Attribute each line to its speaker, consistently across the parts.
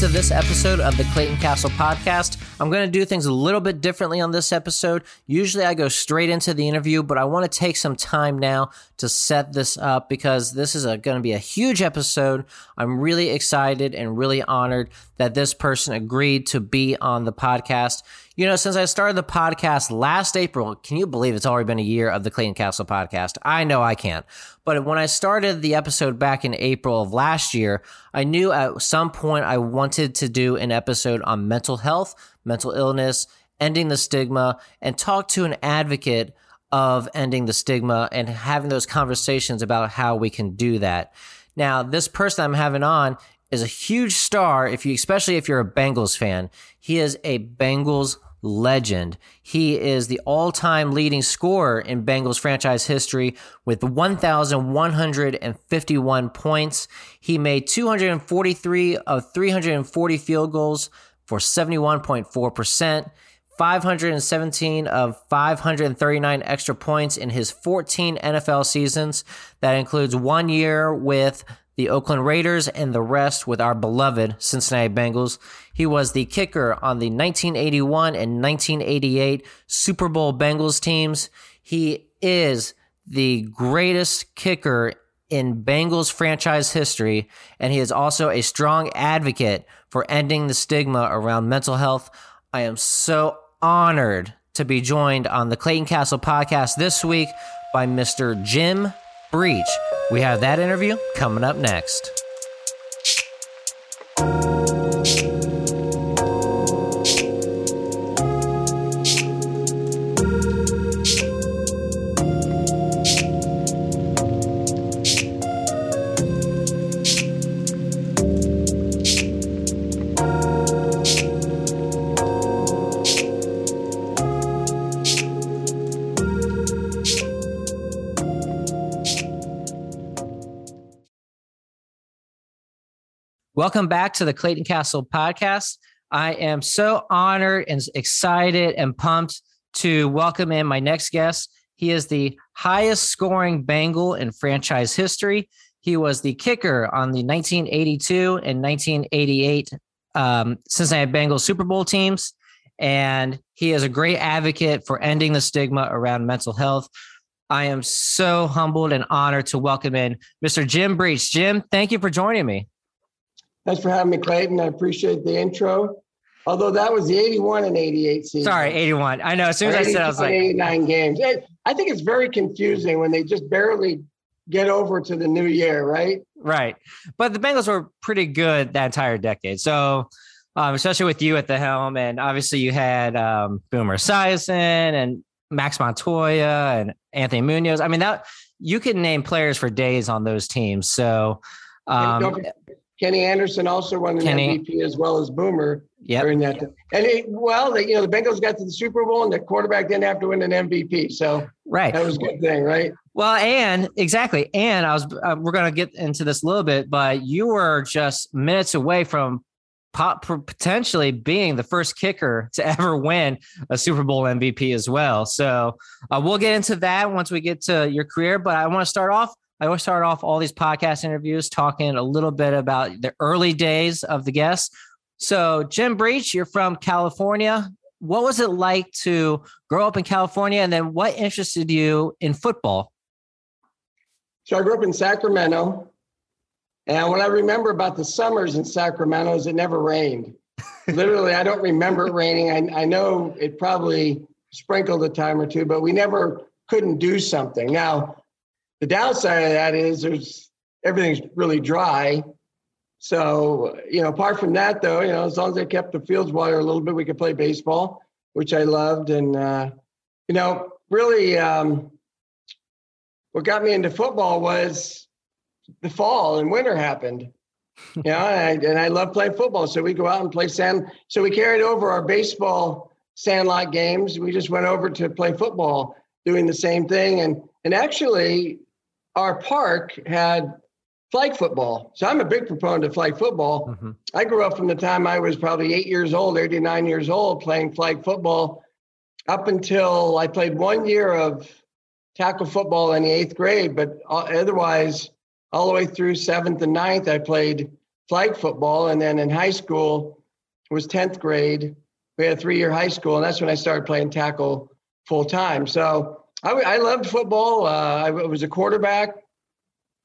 Speaker 1: to this episode of the Clayton Castle Podcast. I'm going to do things a little bit differently on this episode. Usually I go straight into the interview, but I want to take some time now to set this up because this is going to be a huge episode. I'm really excited and really honored that this person agreed to be on the podcast. You know, since I started the podcast last April, can you believe it's already been a year of the Clayton Castle podcast? I know I can't. But when I started the episode back in April of last year, I knew at some point I wanted to do an episode on mental health, mental illness, ending the stigma, and talk to an advocate of ending the stigma and having those conversations about how we can do that. Now, this person I'm having on is a huge star if you especially if you're a Bengals fan. He is a Bengals legend. He is the all-time leading scorer in Bengals franchise history with 1151 points. He made 243 of 340 field goals for 71.4%. 517 of 539 extra points in his 14 NFL seasons. That includes one year with the Oakland Raiders, and the rest with our beloved Cincinnati Bengals. He was the kicker on the 1981 and 1988 Super Bowl Bengals teams. He is the greatest kicker in Bengals franchise history, and he is also a strong advocate for ending the stigma around mental health. I am so honored to be joined on the Clayton Castle podcast this week by Mr. Jim Breech. We have that interview coming up next. Welcome back to the Clayton Castle podcast. I am so honored and excited and pumped to welcome in my next guest. He is the highest scoring Bengal in franchise history. He was the kicker on the 1982 and 1988 um, Cincinnati Bengals Super Bowl teams. And he is a great advocate for ending the stigma around mental health. I am so humbled and honored to welcome in Mr. Jim Breech. Jim, thank you for joining me.
Speaker 2: Thanks for having me, Clayton. I appreciate the intro. Although that was the 81 and 88 season.
Speaker 1: Sorry, 81. I know. As soon as I said, I was like
Speaker 2: 89 games. I think it's very confusing when they just barely get over to the new year, right?
Speaker 1: Right. But the Bengals were pretty good that entire decade. So, um, especially with you at the helm, and obviously you had um, Boomer Esiason and Max Montoya and Anthony Munoz. I mean, that you can name players for days on those teams. So, um,
Speaker 2: Kenny Anderson also won an Kenny. MVP as well as Boomer
Speaker 1: yep.
Speaker 2: during that. Time. And it, well, they, you know, the Bengals got to the Super Bowl and the quarterback didn't have to win an MVP. So
Speaker 1: right,
Speaker 2: that was a good thing, right?
Speaker 1: Well, and exactly, and I was uh, we're going to get into this a little bit, but you were just minutes away from pop, potentially being the first kicker to ever win a Super Bowl MVP as well. So uh, we'll get into that once we get to your career. But I want to start off I always start off all these podcast interviews talking a little bit about the early days of the guests. So, Jim Breech, you're from California. What was it like to grow up in California? And then what interested you in football?
Speaker 2: So, I grew up in Sacramento. And what I remember about the summers in Sacramento is it never rained. Literally, I don't remember it raining. I, I know it probably sprinkled a time or two, but we never couldn't do something. Now, the downside of that is there's everything's really dry. So, you know, apart from that, though, you know, as long as they kept the fields water a little bit, we could play baseball, which I loved. And, uh, you know, really um, what got me into football was the fall and winter happened. you know, and I, and I love playing football. So we go out and play sand. So we carried over our baseball sandlot games. We just went over to play football, doing the same thing. And and actually, our park had flag football. So I'm a big proponent of flag football. Mm-hmm. I grew up from the time I was probably eight years old, 89 years old, playing flag football up until I played one year of tackle football in the eighth grade. But otherwise, all the way through seventh and ninth, I played flag football. And then in high school, it was 10th grade. We had a three year high school, and that's when I started playing tackle full time. So I, I loved football. Uh, I was a quarterback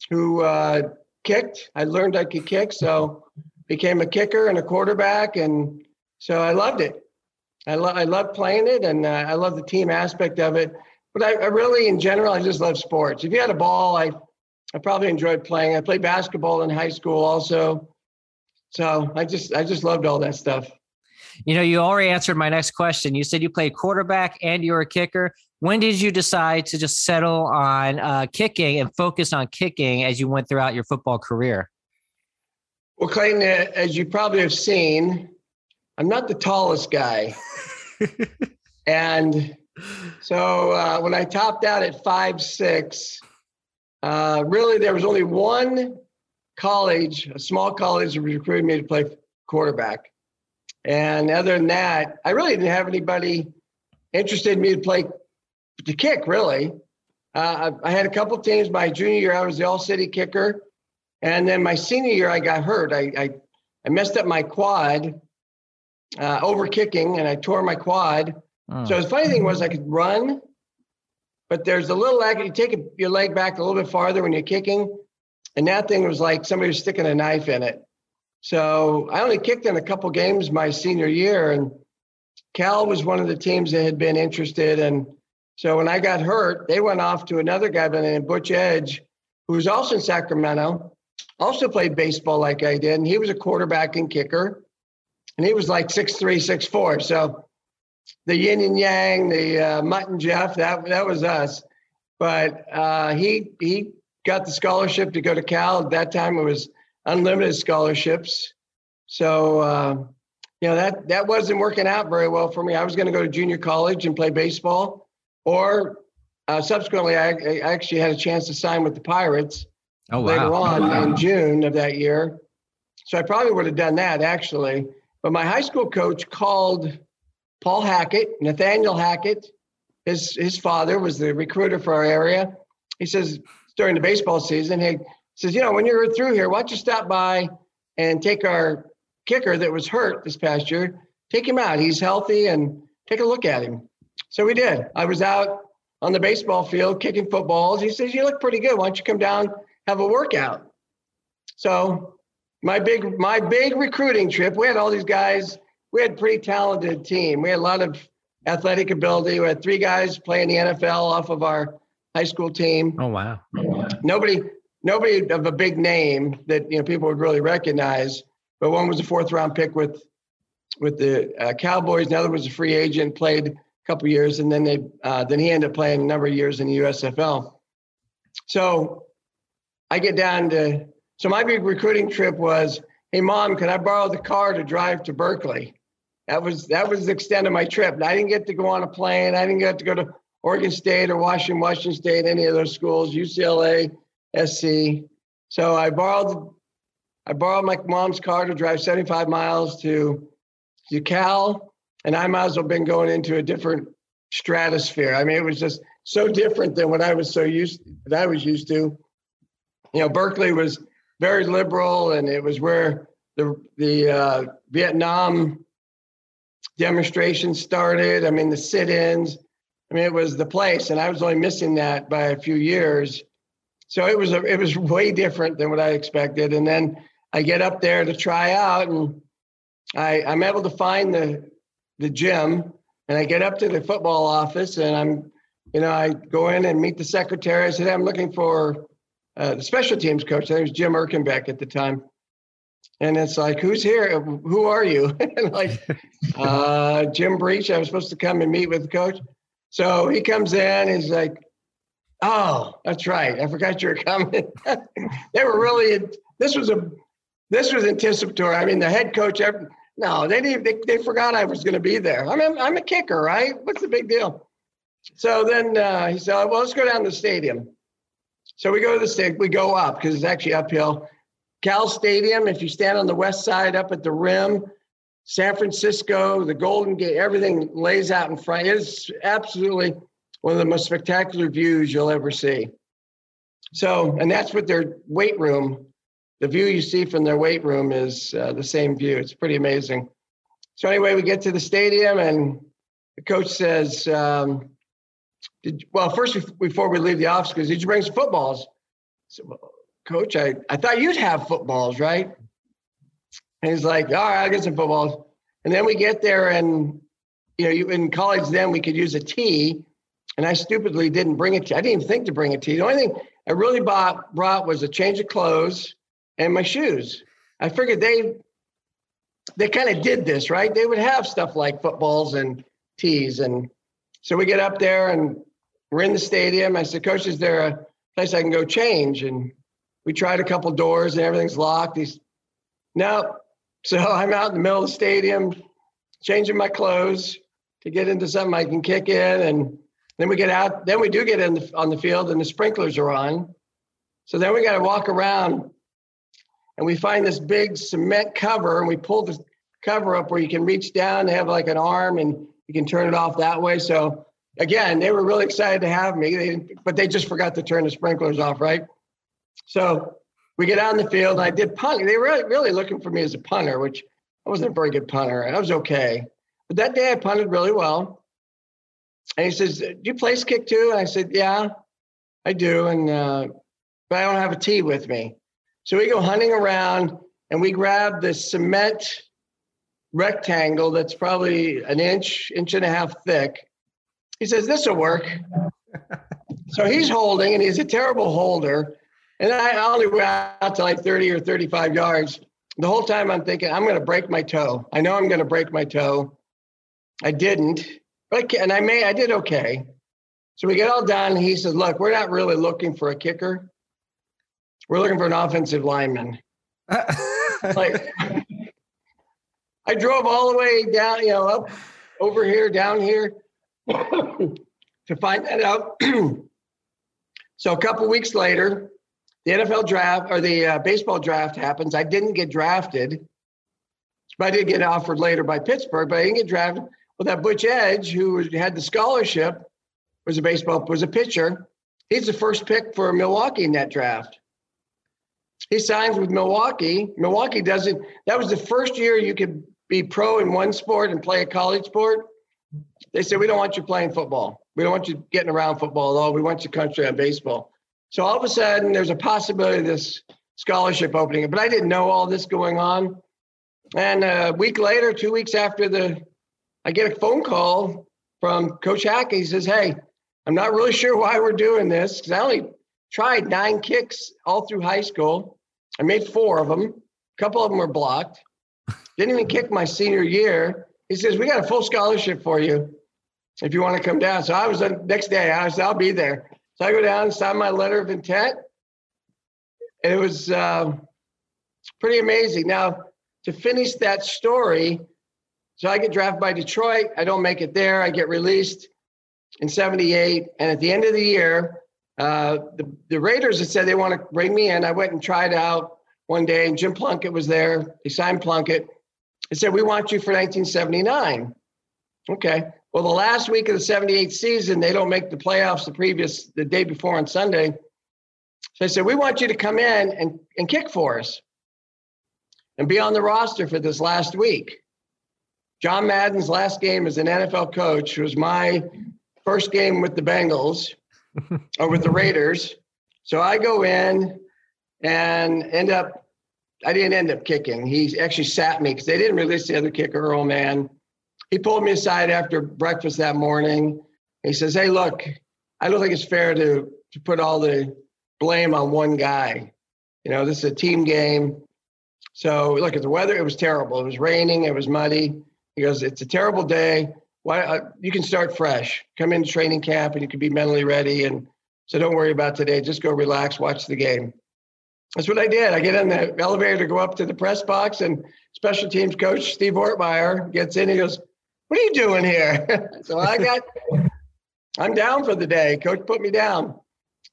Speaker 2: who uh, kicked. I learned I could kick, so became a kicker and a quarterback, and so I loved it. I love I love playing it, and uh, I love the team aspect of it. But I, I, really, in general, I just love sports. If you had a ball, I I probably enjoyed playing. I played basketball in high school also, so I just I just loved all that stuff.
Speaker 1: You know, you already answered my next question. You said you played quarterback and you were a kicker. When did you decide to just settle on uh, kicking and focus on kicking as you went throughout your football career?
Speaker 2: Well, Clayton, uh, as you probably have seen, I'm not the tallest guy. and so uh, when I topped out at five six, uh, really there was only one college, a small college, that recruited me to play quarterback. And other than that, I really didn't have anybody interested in me to play to kick. Really, uh, I, I, had a couple teams. My junior year, I was the all city kicker, and then my senior year, I got hurt. I I, I messed up my quad uh, over kicking, and I tore my quad. Oh. So the funny thing was, I could run, but there's a little leg. You take your leg back a little bit farther when you're kicking, and that thing was like somebody was sticking a knife in it. So I only kicked in a couple games my senior year, and Cal was one of the teams that had been interested. And so when I got hurt, they went off to another guy by the name Butch Edge, who was also in Sacramento, also played baseball like I did, and he was a quarterback and kicker, and he was like six three, six four. So the yin and yang, the uh, Mutt and Jeff, that that was us. But uh, he he got the scholarship to go to Cal. At that time, it was unlimited scholarships. So uh, you know that that wasn't working out very well for me. I was going to go to junior college and play baseball, or uh, subsequently, I, I, actually had a chance to sign with the Pirates oh, wow. later on oh, wow. in June of that year. So I probably would have done that actually. But my high school coach called Paul Hackett, Nathaniel Hackett. His his father was the recruiter for our area. He says during the baseball season, he says, you know, when you're through here, why don't you stop by and take our kicker that was hurt this past year, take him out. He's healthy and take a look at him. So we did. I was out on the baseball field kicking footballs. He says, You look pretty good. Why don't you come down, have a workout? So my big my big recruiting trip, we had all these guys. We had a pretty talented team. We had a lot of athletic ability. We had three guys playing the NFL off of our high school team.
Speaker 1: Oh wow.
Speaker 2: Nobody nobody of a big name that you know people would really recognize. But one was a fourth round pick with with the uh, Cowboys. The other was a free agent, played couple years, and then they uh, then he ended up playing a number of years in the USFL. So I get down to so my big recruiting trip was, hey mom, can I borrow the car to drive to Berkeley? That was that was the extent of my trip. And I didn't get to go on a plane. I didn't get to go to Oregon State or Washington, Washington State, any of those schools, UCLA, SC. So I borrowed I borrowed my mom's car to drive 75 miles to to Cal, and I might as well been going into a different stratosphere. I mean, it was just so different than what I was so used that I was used to. You know, Berkeley was very liberal, and it was where the the uh, Vietnam demonstrations started. I mean, the sit-ins. I mean, it was the place, and I was only missing that by a few years. So it was a, it was way different than what I expected. And then I get up there to try out, and I I'm able to find the the gym, and I get up to the football office, and I'm you know I go in and meet the secretary. I said I'm looking for uh, the special teams coach. I think it was Jim Erkenbeck at the time. And it's like, who's here? Who are you? and like, uh, Jim Breech. I was supposed to come and meet with the coach. So he comes in. He's like, Oh, that's right. I forgot you were coming. they were really. This was a. This was anticipatory. I mean, the head coach. No, they didn't. They, they forgot I was going to be there. I mean, I'm a kicker, right? What's the big deal? So then uh, he said, "Well, let's go down to the stadium." So we go to the stadium. We go up because it's actually uphill. Cal Stadium. If you stand on the west side, up at the rim, San Francisco, the Golden Gate, everything lays out in front. It's absolutely one of the most spectacular views you'll ever see. So, and that's what their weight room the view you see from their weight room is uh, the same view. It's pretty amazing. So anyway, we get to the stadium and the coach says, um, did, well, first before we leave the office, because did you bring some footballs? So, well, coach, I, I thought you'd have footballs, right? And he's like, all right, I'll get some footballs. And then we get there and, you know, you, in college then we could use a tee. And I stupidly didn't bring it. I didn't even think to bring a tee. The only thing I really bought, brought was a change of clothes and my shoes. I figured they they kind of did this, right? They would have stuff like footballs and tees. And so we get up there and we're in the stadium. I said, Coach, is there a place I can go change? And we tried a couple doors and everything's locked. He's no. So I'm out in the middle of the stadium, changing my clothes to get into something I can kick in. And then we get out, then we do get in the, on the field and the sprinklers are on. So then we got to walk around and we find this big cement cover and we pull the cover up where you can reach down and have like an arm and you can turn it off that way. So again, they were really excited to have me, they, but they just forgot to turn the sprinklers off, right? So we get out in the field and I did punt. They were really, really looking for me as a punter, which I wasn't a very good punter. I was okay. But that day I punted really well. And he says, Do you place kick too? And I said, Yeah, I do. And uh, but I don't have a tee with me. So we go hunting around and we grab this cement rectangle that's probably an inch, inch and a half thick. He says, This will work. so he's holding and he's a terrible holder. And I only went out to like 30 or 35 yards. The whole time I'm thinking, I'm going to break my toe. I know I'm going to break my toe. I didn't, but and I may, I did okay. So we get all done. He says, Look, we're not really looking for a kicker. We're looking for an offensive lineman. like, I drove all the way down, you know, up over here, down here to find that out. so a couple weeks later, the NFL draft or the uh, baseball draft happens. I didn't get drafted, but I did get offered later by Pittsburgh, but I didn't get drafted. Well, that Butch Edge, who had the scholarship, was a baseball, was a pitcher. He's the first pick for Milwaukee in that draft. He signs with Milwaukee. Milwaukee doesn't. That was the first year you could be pro in one sport and play a college sport. They said we don't want you playing football. We don't want you getting around football at all. We want you country on baseball. So all of a sudden, there's a possibility of this scholarship opening, but I didn't know all this going on. And a week later, two weeks after the, I get a phone call from Coach Hack. He says, "Hey, I'm not really sure why we're doing this because I only tried nine kicks all through high school. I made four of them. A couple of them were blocked. Didn't even kick my senior year. He says, "We got a full scholarship for you if you want to come down." So I was the next day. I was, "I'll be there." So I go down and sign my letter of intent. And it was uh, pretty amazing. Now, to finish that story, so I get drafted by Detroit. I don't make it there. I get released in 78. And at the end of the year, uh, the, the Raiders had said they want to bring me in. I went and tried out one day, and Jim Plunkett was there. He signed Plunkett. They said, We want you for 1979. Okay. Well, the last week of the 78 season, they don't make the playoffs the previous, the day before on Sunday. So I said, We want you to come in and, and kick for us and be on the roster for this last week. John Madden's last game as an NFL coach was my first game with the Bengals or with the Raiders. So I go in and end up, I didn't end up kicking. He actually sat me because they didn't release the other kicker, Errol Mann. he pulled me aside after breakfast that morning. He says, Hey, look, I don't think it's fair to, to put all the blame on one guy. You know, this is a team game. So look at the weather. It was terrible. It was raining. It was muddy. He goes, It's a terrible day. Why uh, you can start fresh. Come into training camp and you can be mentally ready. And so don't worry about today. Just go relax, watch the game. That's what I did. I get in the elevator to go up to the press box, and special teams coach Steve Ortmayer gets in. He goes, what are you doing here? so I got, I'm down for the day. Coach put me down.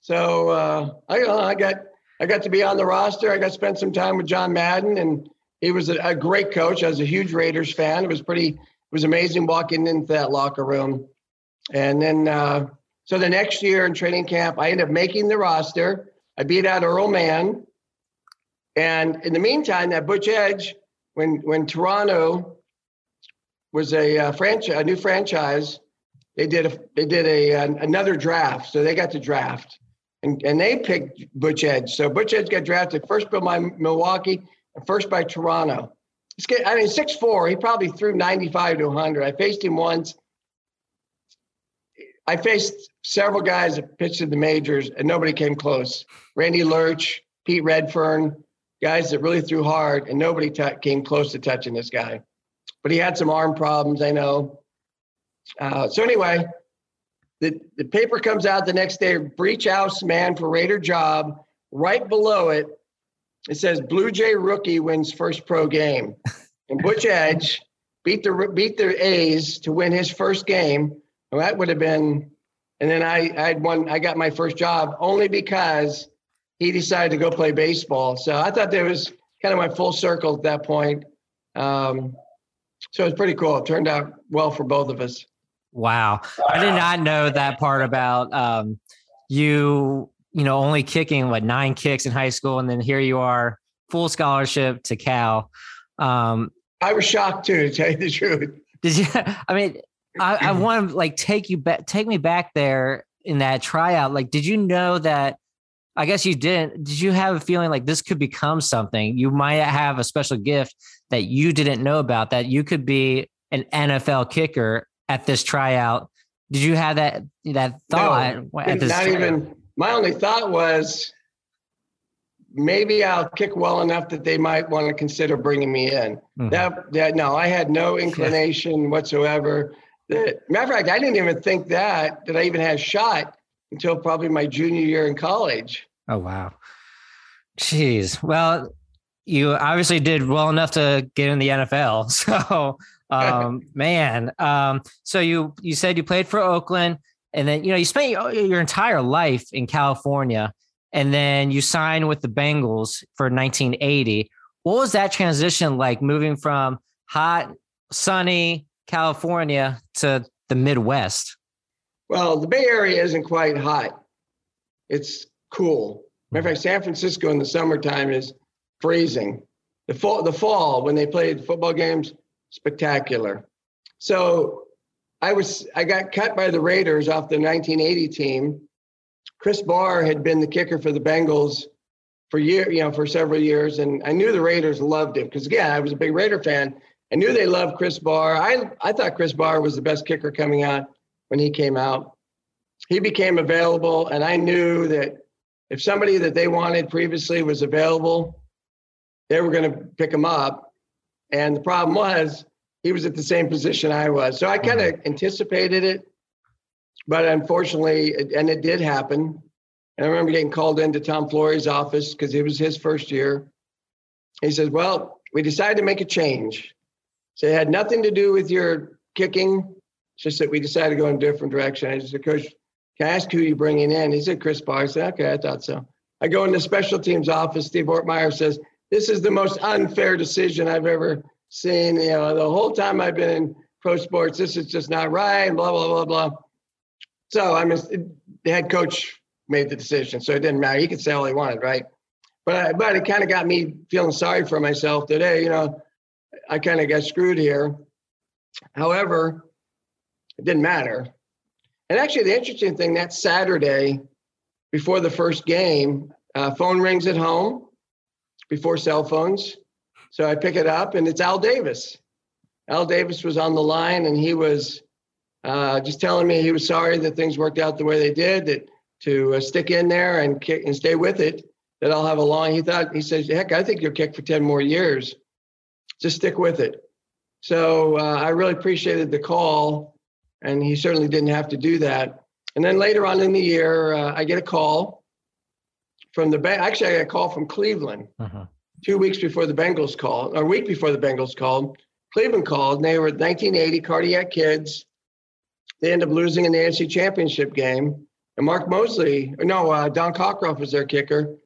Speaker 2: So uh, I, I got, I got to be on the roster. I got to spend some time with John Madden, and he was a, a great coach. I was a huge Raiders fan. It was pretty, was amazing walking into that locker room. And then, uh, so the next year in training camp, I ended up making the roster. I beat out Errol Mann, And in the meantime, that Butch Edge, when when Toronto was a uh, franchise, a new franchise, they did a they did a another draft, so they got to draft, and and they picked Butch Edge. So Butch Edge got drafted first by Milwaukee and first by Toronto. I mean, six four. He probably threw ninety five to hundred. I faced him once. I faced several guys that pitched in the majors, and nobody came close. Randy Lerch, Pete Redfern, guys that really threw hard, and nobody t- came close to touching this guy. But he had some arm problems, I know. Uh, so anyway, the, the paper comes out the next day, Breech house man for Raider job. Right below it, it says Blue Jay rookie wins first pro game. And Butch Edge beat the beat the A's to win his first game well, that would have been, and then I I had one. I got my first job only because he decided to go play baseball. So I thought that was kind of my full circle at that point. Um, so it was pretty cool. It turned out well for both of us.
Speaker 1: Wow, I did not know that part about um, you. You know, only kicking what nine kicks in high school, and then here you are, full scholarship to Cal. Um,
Speaker 2: I was shocked too, to tell you the truth.
Speaker 1: Did you? I mean, I, I want to like take you back, take me back there in that tryout. Like, did you know that? I guess you didn't. Did you have a feeling like this could become something? You might have a special gift that you didn't know about. That you could be an NFL kicker at this tryout. Did you have that that thought
Speaker 2: no, at this? Not tryout? even. My only thought was maybe I'll kick well enough that they might want to consider bringing me in. Mm-hmm. That that no, I had no inclination whatsoever. The, matter of fact, I didn't even think that that I even had a shot until probably my junior year in college.
Speaker 1: Oh wow, jeez. Well, you obviously did well enough to get in the NFL. So, um, man, um, so you you said you played for Oakland, and then you know you spent your, entire life in California, and then you signed with the Bengals for 1980. What was that transition like, moving from hot, sunny California to the Midwest?
Speaker 2: Well, the Bay Area isn't quite hot. It's cool. Matter of mm-hmm. fact, San Francisco in the summertime is freezing. The fall, the fall when they played football games, spectacular. So I was I got cut by the Raiders off the 1980 team. Chris Bahr had been the kicker for the Bengals for year, you know, for several years, and I knew the Raiders loved him because again, I was a big Raider fan, I knew they loved Chris Bahr. I, I thought Chris Bahr was the best kicker coming out when he came out. He became available, and I knew that if somebody that they wanted previously was available, they were going to pick him up. And the problem was he was at the same position I was. So I kind of mm-hmm. anticipated it, but unfortunately, and it did happen. And I remember getting called into Tom Flores' office because it was his first year. He says, Well, we decided to make a change. So it had nothing to do with your kicking. It's just that we decided to go in a different direction. I said, Coach, can I ask who you're bringing in? He said, Chris Bahr. I said, okay, I thought so. I go in the special teams office. Steve Ortmayer says, this is the most unfair decision I've ever seen. You know, the whole time I've been in pro sports, this is just not right, blah, blah, blah, blah. So I mean, the head coach made the decision. So it didn't matter. He could say all he wanted, right? But, I, but it kind of got me feeling sorry for myself today. You know, I kind of got screwed here. However, it didn't matter. And actually, the interesting thing that Saturday before the first game, uh, phone rings at home before cell phones. So I pick it up, and it's Al Davis. Al Davis was on the line, and he was uh, just telling me he was sorry that things worked out the way they did. That to uh, stick in there and kick and stay with it. That I'll have a long. He thought he says, "Heck, I think you'll kick for ten more years." just stick with it. So uh, I really appreciated the call, and he certainly didn't have to do that. And then later on in the year, uh, I get a call from the bank. Actually, I got a call from Cleveland uh-huh. Two weeks before the Bengals called, or a week before the Bengals called. Cleveland called, and they were 1980 cardiac kids. They ended up losing an AFC championship game. And Mark Moseley, no, uh, Don Cockcroft was their kicker.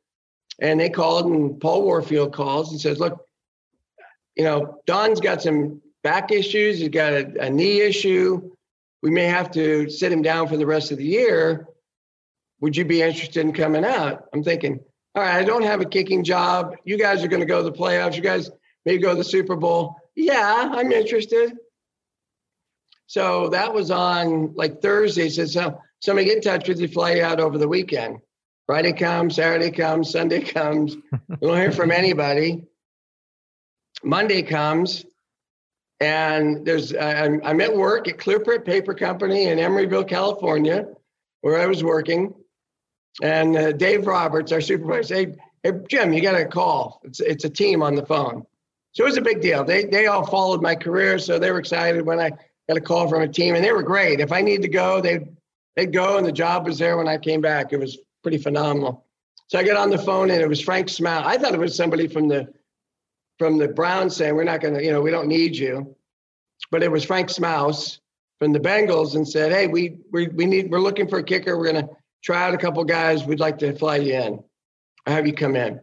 Speaker 2: And they called, and Paul Warfield calls and says, Look, you know, Don's got some back issues. He's got a, a knee issue. We may have to sit him down for the rest of the year. Would you be interested in coming out? I'm thinking, all right, I don't have a kicking job. You guys are going to go to the playoffs. You guys maybe go to the Super Bowl. Yeah, I'm interested. So that was on like Thursday. He says, so somebody get in touch with you, fly you out over the weekend. Friday comes, Saturday comes, Sunday comes. we don't hear from anybody. Monday comes, and there's I'm, I'm at work at Clearprint Paper Company in Emeryville, California, where I was working. And uh, Dave Roberts, our supervisor, hey, hey Jim, you got a call. It's it's a team on the phone. So it was a big deal. They they all followed my career, so they were excited when I got a call from a team, and they were great. If I needed to go, they they'd go, and the job was there when I came back. It was pretty phenomenal. So I got on the phone, and it was Frank Smouse. I thought it was somebody from the from the Browns saying we're not going to, you know, we don't need you, but it was Frank Smouse from the Bengals and said, hey, we we we need we're looking for a kicker. We're going to try out a couple guys. We'd like to fly you in. I have you come in. I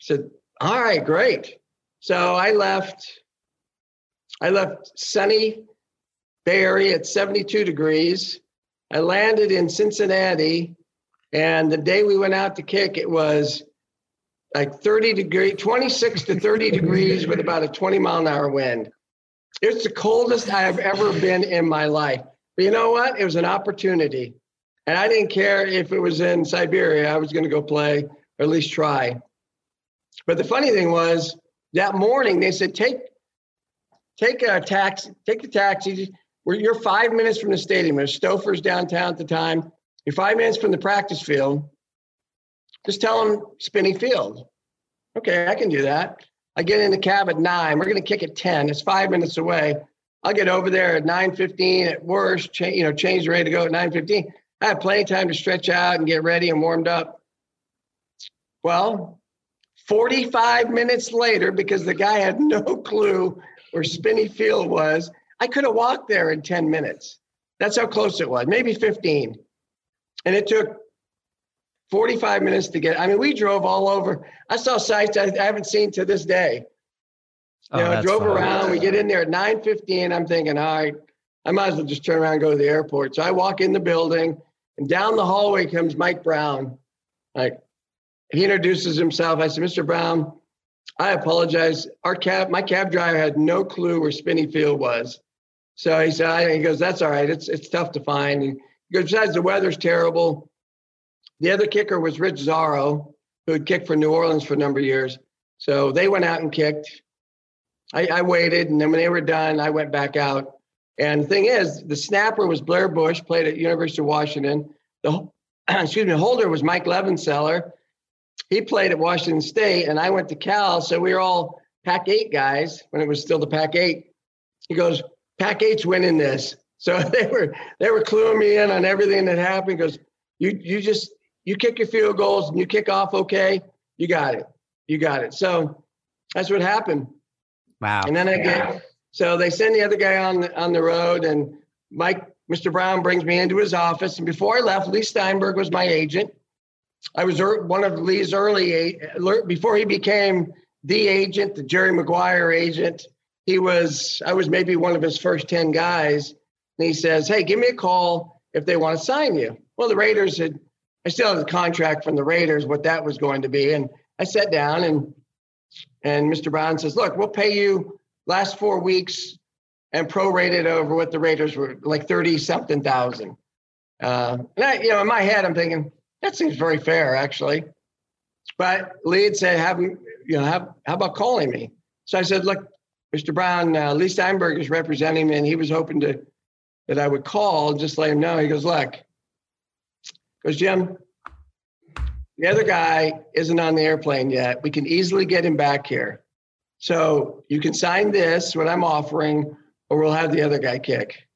Speaker 2: said, all right, great. So I left. I left sunny Bay Area at 72 degrees. I landed in Cincinnati, and the day we went out to kick, it was like 30 degree, 26 to 30 degrees with about a 20 mile an hour wind. It's the coldest I have ever been in my life. But you know what? It was an opportunity. And I didn't care if it was in Siberia, I was going to go play or at least try. But the funny thing was that morning they said, take take a taxi, take the taxi. Where you're five minutes from the stadium. There's Stouffer's downtown at the time. You're five minutes from the practice field. Just tell them Spinney Field. Okay, I can do that. I get in the cab at nine. We're going to kick at 10. It's five minutes away. I'll get over there at 9.15 at worst, cha- you know, change ready to go at 9.15. I had plenty of time to stretch out and get ready and warmed up. Well, 45 minutes later, because the guy had no clue where Spinney Field was, I could have walked there in 10 minutes. That's how close it was, maybe 15. And it took 45 minutes to get. I mean, we drove all over. I saw sites I, I haven't seen to this day. You oh, know, I drove fun. around. We get in there at 9:15. I'm thinking, all right, I might as well just turn around and go to the airport. So I walk in the building, and down the hallway comes Mike Brown. Like he introduces himself. I said, Mr. Brown, I apologize. Our cab, my cab driver had no clue where Spinney Field was. So he said, he goes, that's all right. It's it's tough to find. he goes, besides the weather's terrible. The other kicker was Rich Szaro, who had kicked for New Orleans for a number of years. So they went out and kicked. I, I waited, and then when they were done, I went back out. And the thing is, the snapper was Blair Bush, played at University of Washington. The excuse me, holder was Mike Levenseller. He played at Washington State, and I went to Cal, so we were all Pac eight guys when it was still the Pac eight. He goes, Pac eight's winning this. So they were they were cluing me in on everything that happened. Because you you just you kick your field goals and you kick off okay, you got it. You got it. So that's what happened.
Speaker 1: Wow.
Speaker 2: And then I get so they send the other guy on the, on the road, and Mike, Mr. Brown brings me into his office. And before I left, Leigh Steinberg was my agent. I was one of Leigh's early before he became the agent, the Jerry Maguire agent. He was I was maybe one of his first ten guys. And he says, "Hey, give me a call if they want to sign you." Well, the Raiders had. I still had the contract from the Raiders, what that was going to be, and I sat down and and Mr. Brown says, "Look, we'll pay you last four weeks and prorated over what the Raiders were like 30 something thousand. Uh, and I, you know, in my head, I'm thinking that seems very fair, actually. But Leigh had said, "Have you know, have, how about calling me?" So I said, "Look, Mr. Brown, uh, Leigh Steinberg is representing me, and he was hoping to that I would call and just let him know." He goes, "Look," goes Jim. The other guy isn't on the airplane yet. We can easily get him back here. So you can sign this, what I'm offering, or we'll have the other guy kick.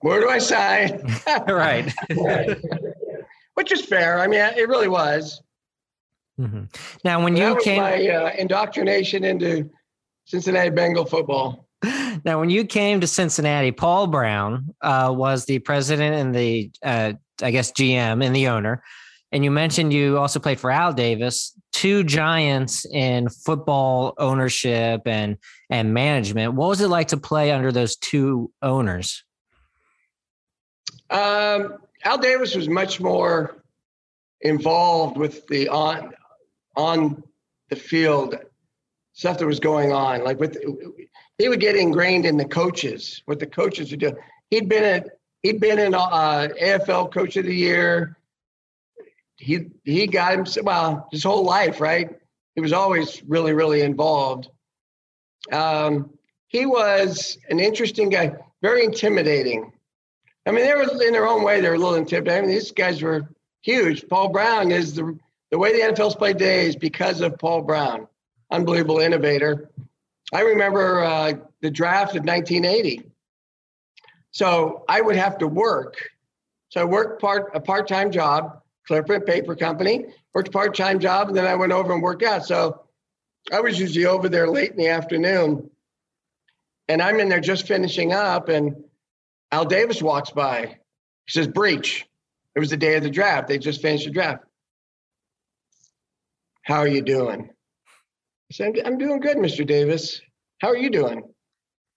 Speaker 2: Where do I sign?
Speaker 1: right.
Speaker 2: Which is fair. I mean, it really was.
Speaker 1: Mm-hmm. Now, when you came,
Speaker 2: my uh, indoctrination into Cincinnati Bengal football.
Speaker 1: Now, when you came to Cincinnati, Paul Brown uh, was the president and the, uh, I guess, GM and the owner. And you mentioned you also played for Al Davis, two giants in football ownership and and management. What was it like to play under those two owners?
Speaker 2: Um, Al Davis was much more involved with the on on the field stuff that was going on. Like with he would get ingrained in the coaches, what the coaches would do. He'd been at he'd been an uh, AFL Coach of the Year. He he got him well his whole life, right? He was always really really involved. Um, he was an interesting guy, very intimidating. I mean, they were in their own way. They were a little intimidating. I mean, these guys were huge. Paul Brown is the the way the NFL's played today is because of Paul Brown, unbelievable innovator. I remember uh, the draft of 1980. So I would have to work. So I worked part a part-time job, Clearprint Paper Company, worked a part-time job, and then I went over and worked out. So I was usually over there late in the afternoon. And I'm in there just finishing up, and Al Davis walks by. He says, Breech. It was the day of the draft. They just finished the draft. How are you doing? I said, I'm doing good, Mr. Davis. How are you doing?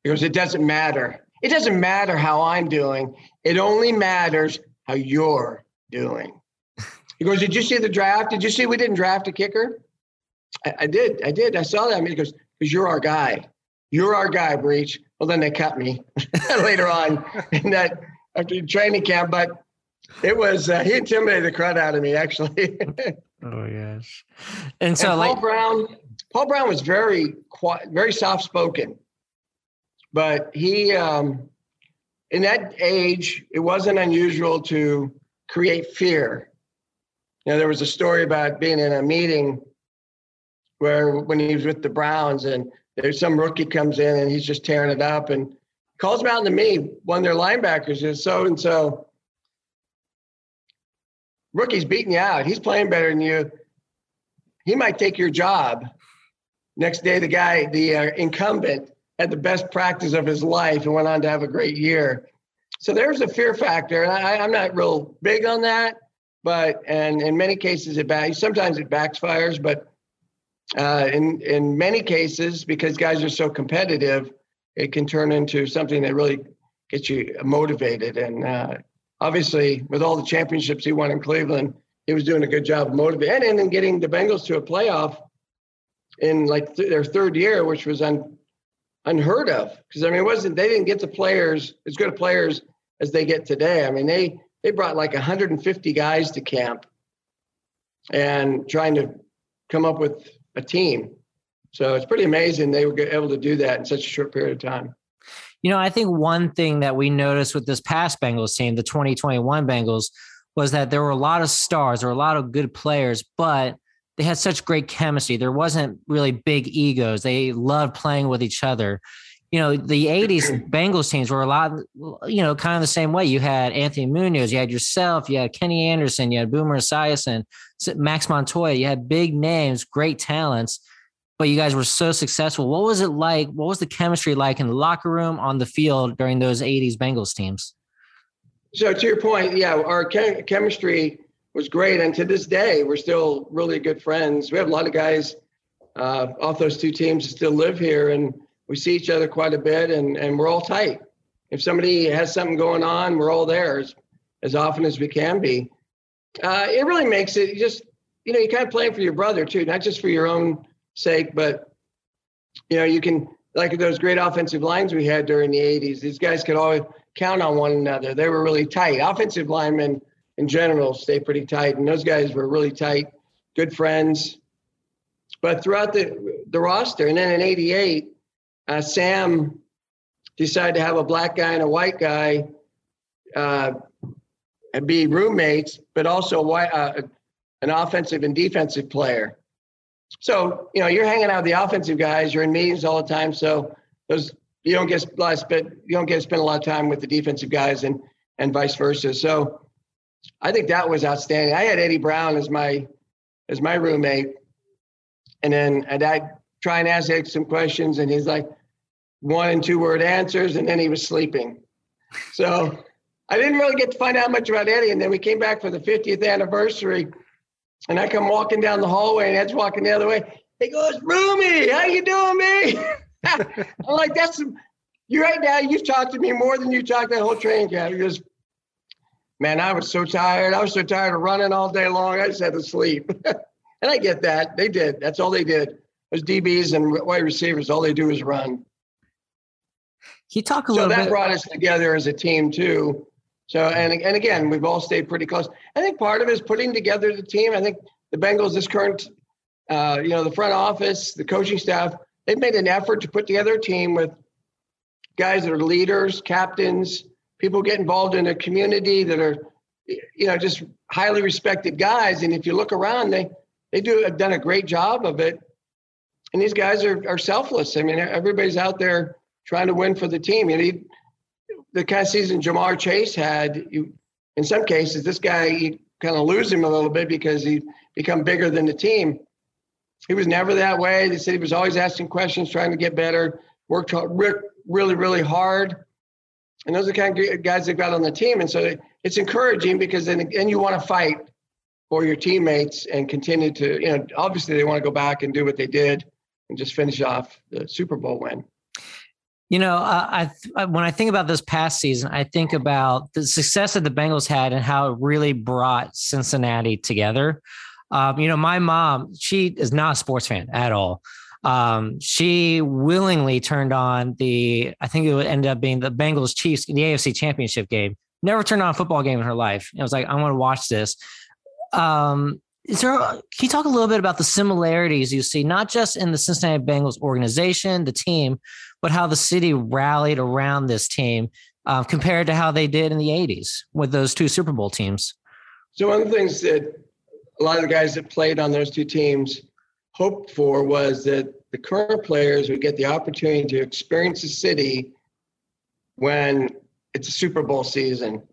Speaker 2: He goes, It doesn't matter. It doesn't matter how I'm doing. It only matters how you're doing. He goes, Did you see the draft? Did you see we didn't draft a kicker? I, I did. I did. I saw that. I mean, he goes, Because you're our guy. You're our guy, Breech. Well, then they cut me later on in that after training camp. But it was, uh, he intimidated the crowd out of me, actually.
Speaker 1: oh, yes. And so,
Speaker 2: and Paul
Speaker 1: like,
Speaker 2: Brown, Paul Brown was very quiet, very soft spoken, but he, um, in that age, it wasn't unusual to create fear. You know, there was a story about being in a meeting where when he was with the Browns and there's some rookie comes in and he's just tearing it up and calls him out to me. One of their linebackers is so and so. Rookie's beating you out. He's playing better than you. He might take your job. Next day, the guy, the uh, incumbent, had the best practice of his life and went on to have a great year. So there's a fear factor, and I, am not real big on that. But and in many cases, it back. Sometimes it backfires, but uh, in in many cases, because guys are so competitive, it can turn into something that really gets you motivated. And uh, obviously, with all the championships he won in Cleveland, he was doing a good job of motivating and then getting the Bengals to a playoff in like th- their third year, which was un- unheard of. Because I mean, it wasn't they didn't get the players as good players as they get today. I mean, they they brought like 150 guys to camp and trying to come up with a team. So it's pretty amazing they were able to do that in such a short period of time.
Speaker 1: You know, I think one thing that we noticed with this past Bengals team, the 2021 Bengals, was that there were a lot of stars, there were a lot of good players, but they had such great chemistry. There wasn't really big egos. They loved playing with each other. You know, the 80s Bengals teams were a lot, you know, kind of the same way. You had Anthony Munoz, you had yourself, you had Kenny Anderson, you had Boomer Esiason, Max Montoya. You had big names, great talents, but you guys were so successful. What was it like? What was the chemistry like in the locker room, on the field during those 80s Bengals teams?
Speaker 2: So, to your point, yeah, our chemistry was great. And to this day, we're still really good friends. We have a lot of guys uh, off those two teams that still live here, and we see each other quite a bit, and, and we're all tight. If somebody has something going on, we're all there as, as often as we can be. Uh, it really makes it just, you know, you kind of playing for your brother too, not just for your own sake, but, you know, you can, like those great offensive lines we had during the 80s, these guys could always count on one another. They were really tight. Offensive linemen, in general stay pretty tight. And those guys were really tight, good friends. But throughout the, the roster, and then in 88, uh, Sam decided to have a black guy and a white guy uh, and be roommates, but also white, uh, an offensive and defensive player. So, you know, you're hanging out with the offensive guys, you're in meetings all the time. So those you don't get a spend, you don't get to spend a lot of time with the defensive guys and and vice versa. So I think that was outstanding. I had Eddie Brown as my as my roommate, and then and I try and ask Eddie some questions, and he's like one and two word answers, and then he was sleeping. So I didn't really get to find out much about Eddie. And then we came back for the 50th anniversary, and I come walking down the hallway, and Ed's walking the other way. He goes, "Roomy, how you doing, me?" I'm like, "That's you right now. You've talked to me more than you talked that whole train camp." He goes, man, I was so tired. I was so tired of running all day long. I just had to sleep. and I get that. They did. That's all they did. Those DBs and wide receivers, all they do is run.
Speaker 1: He talked talk a little bit.
Speaker 2: so
Speaker 1: little
Speaker 2: that
Speaker 1: bit?
Speaker 2: brought us together as a team too. So and and again, we've all stayed pretty close. I think part of it is putting together the team. I think the Bengals, this current, uh, you know, the front office, the coaching staff, they've made an effort to put together a team with guys that are leaders, captains, people get involved in a community that are, you know, just highly respected guys. And if you look around, they they do have done a great job of it. And these guys are are selfless. I mean, everybody's out there trying to win for the team. You know, the kind of season Ja'Marr Chase had, you in some cases, this guy you kind of lose him a little bit because he become bigger than the team. He was never that way. They said he was always asking questions, trying to get better, worked really, really hard. And those are the kind of guys that got on the team. And so it's encouraging because then, then you want to fight for your teammates and continue to, you know, obviously they want to go back and do what they did and just finish off the Super Bowl win.
Speaker 1: You know, I when I think about this past season, I think about the success that the Bengals had and how it really brought Cincinnati together. Um, you know, my mom, she is not a sports fan at all. Um, she willingly turned on the, I think it would end up being the Bengals Chiefs, the AFC Championship game. Never turned on a football game in her life. I was like, I want to watch this. Um, is there, can you talk a little bit about the similarities you see, not just in the Cincinnati Bengals organization, the team, but how the city rallied around this team uh, compared to how they did in the 80s with those two Super Bowl teams?
Speaker 2: So, one of the things that a lot of the guys that played on those two teams hoped for was that the current players would get the opportunity to experience the city when it's a Super Bowl season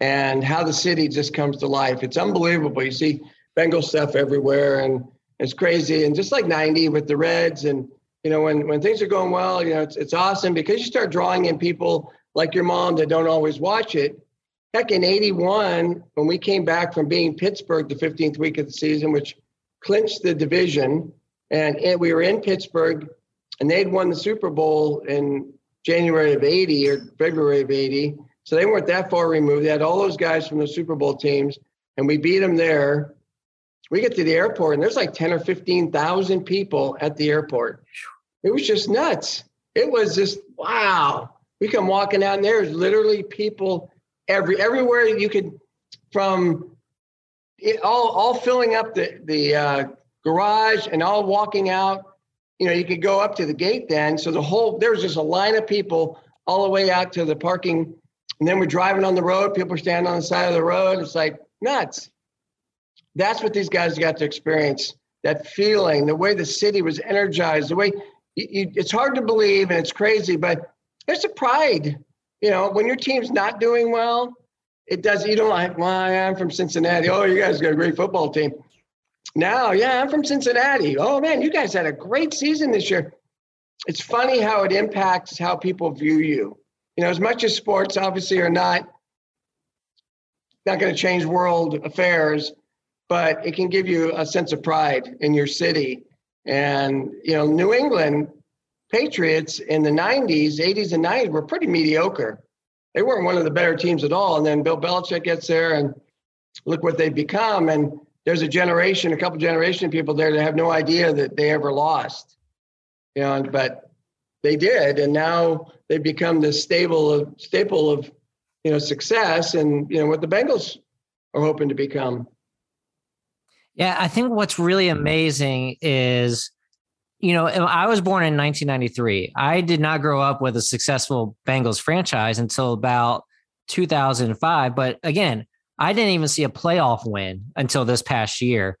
Speaker 2: and how the city just comes to life. It's unbelievable. You see Bengal stuff everywhere and it's crazy. And just like 90 with the Reds and you know, when, when things are going well, you know, it's, it's awesome because you start drawing in people like your mom that don't always watch it. Heck, in 81, when we came back from being Pittsburgh the 15th week of the season, which clinched the division, and it, we were in Pittsburgh, and they'd won the Super Bowl in January of 80 or February of 80. So they weren't that far removed. They had all those guys from the Super Bowl teams, and we beat them there. We get to the airport, and there's like 10 or 15,000 people at the airport. It was just nuts. It was just wow. We come walking out, and there's literally people every everywhere you could from it, all all filling up the the uh, garage and all walking out. You know, you could go up to the gate then. So the whole there was just a line of people all the way out to the parking, and then we're driving on the road. People are standing on the side of the road. It's like nuts. That's what these guys got to experience. That feeling, the way the city was energized, the way you, you, it's hard to believe and it's crazy, but there's a pride. You know, when your team's not doing well, it does. You don't like, well, I'm from Cincinnati. Oh, you guys got a great football team. Now, yeah, I'm from Cincinnati. Oh man, you guys had a great season this year. It's funny how it impacts how people view you. You know, as much as sports obviously are not not going to change world affairs, but it can give you a sense of pride in your city. And you know, New England Patriots in the 90s, 80s, and 90s were pretty mediocre they weren't one of the better teams at all. And then Bill Belichick gets there, and look what they've become. And there's a generation, a couple generation of people there that have no idea that they ever lost. You know, but they did, and now they've become this stable of staple of you know success, and you know what the Bengals are hoping to become.
Speaker 1: Yeah, I think what's really amazing is you know, I was born in 1993. I did not grow up with a successful Bengals franchise until about 2005. But again, I didn't even see a playoff win until this past year.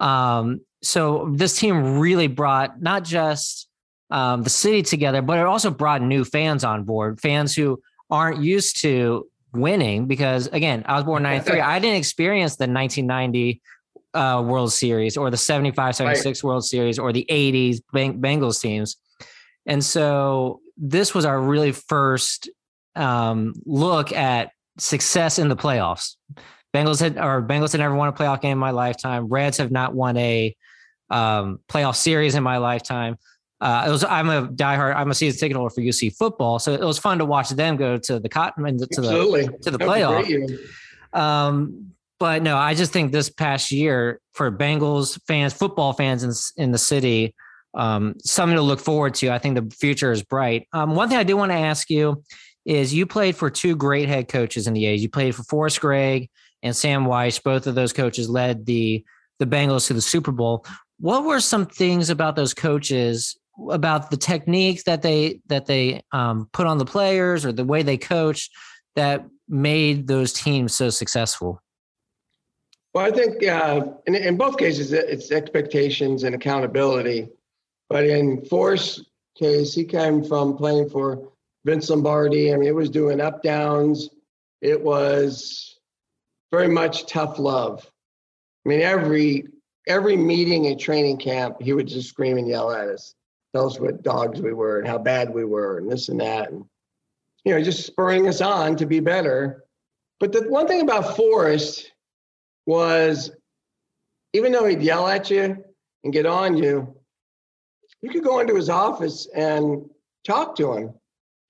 Speaker 1: Um, so this team really brought not just um, the city together, but it also brought new fans on board, fans who aren't used to winning. Because again, I was born in 93. I didn't experience the 1990 uh, World Series or the 75 76 right. World Series or the 80s Beng- Bengals teams. And so this was our really first um, look at success in the playoffs. Bengals had or Bengals had never won a playoff game in my lifetime. Reds have not won a um, playoff series in my lifetime. uh, it was I'm a diehard I'm a season ticket holder for UC football, so it was fun to watch them go to the cotton to
Speaker 2: Absolutely.
Speaker 1: the to the playoff. Um, but no, I just think this past year for Bengals fans, football fans in in the city, um, something to look forward to. I think the future is bright. Um, one thing I do want to ask you is you played for two great head coaches in the A's. You played for Forrest Gregg and Sam Wyche. Both of those coaches led the the Bengals to the Super Bowl. What were some things about those coaches about the techniques that they that they um, put on the players or the way they coached that made those teams so successful?
Speaker 2: Well, I think uh, in, in both cases it's expectations and accountability. But in Forrest's case, he came from playing for Vince Lombardi. I mean, it was doing up downs. It was very much tough love. I mean, every every meeting and training camp, he would just scream and yell at us, tell us what dogs we were and how bad we were and this and that, and you know, just spurring us on to be better. But the one thing about Forrest was, even though he'd yell at you and get on you, you could go into his office and talk to him.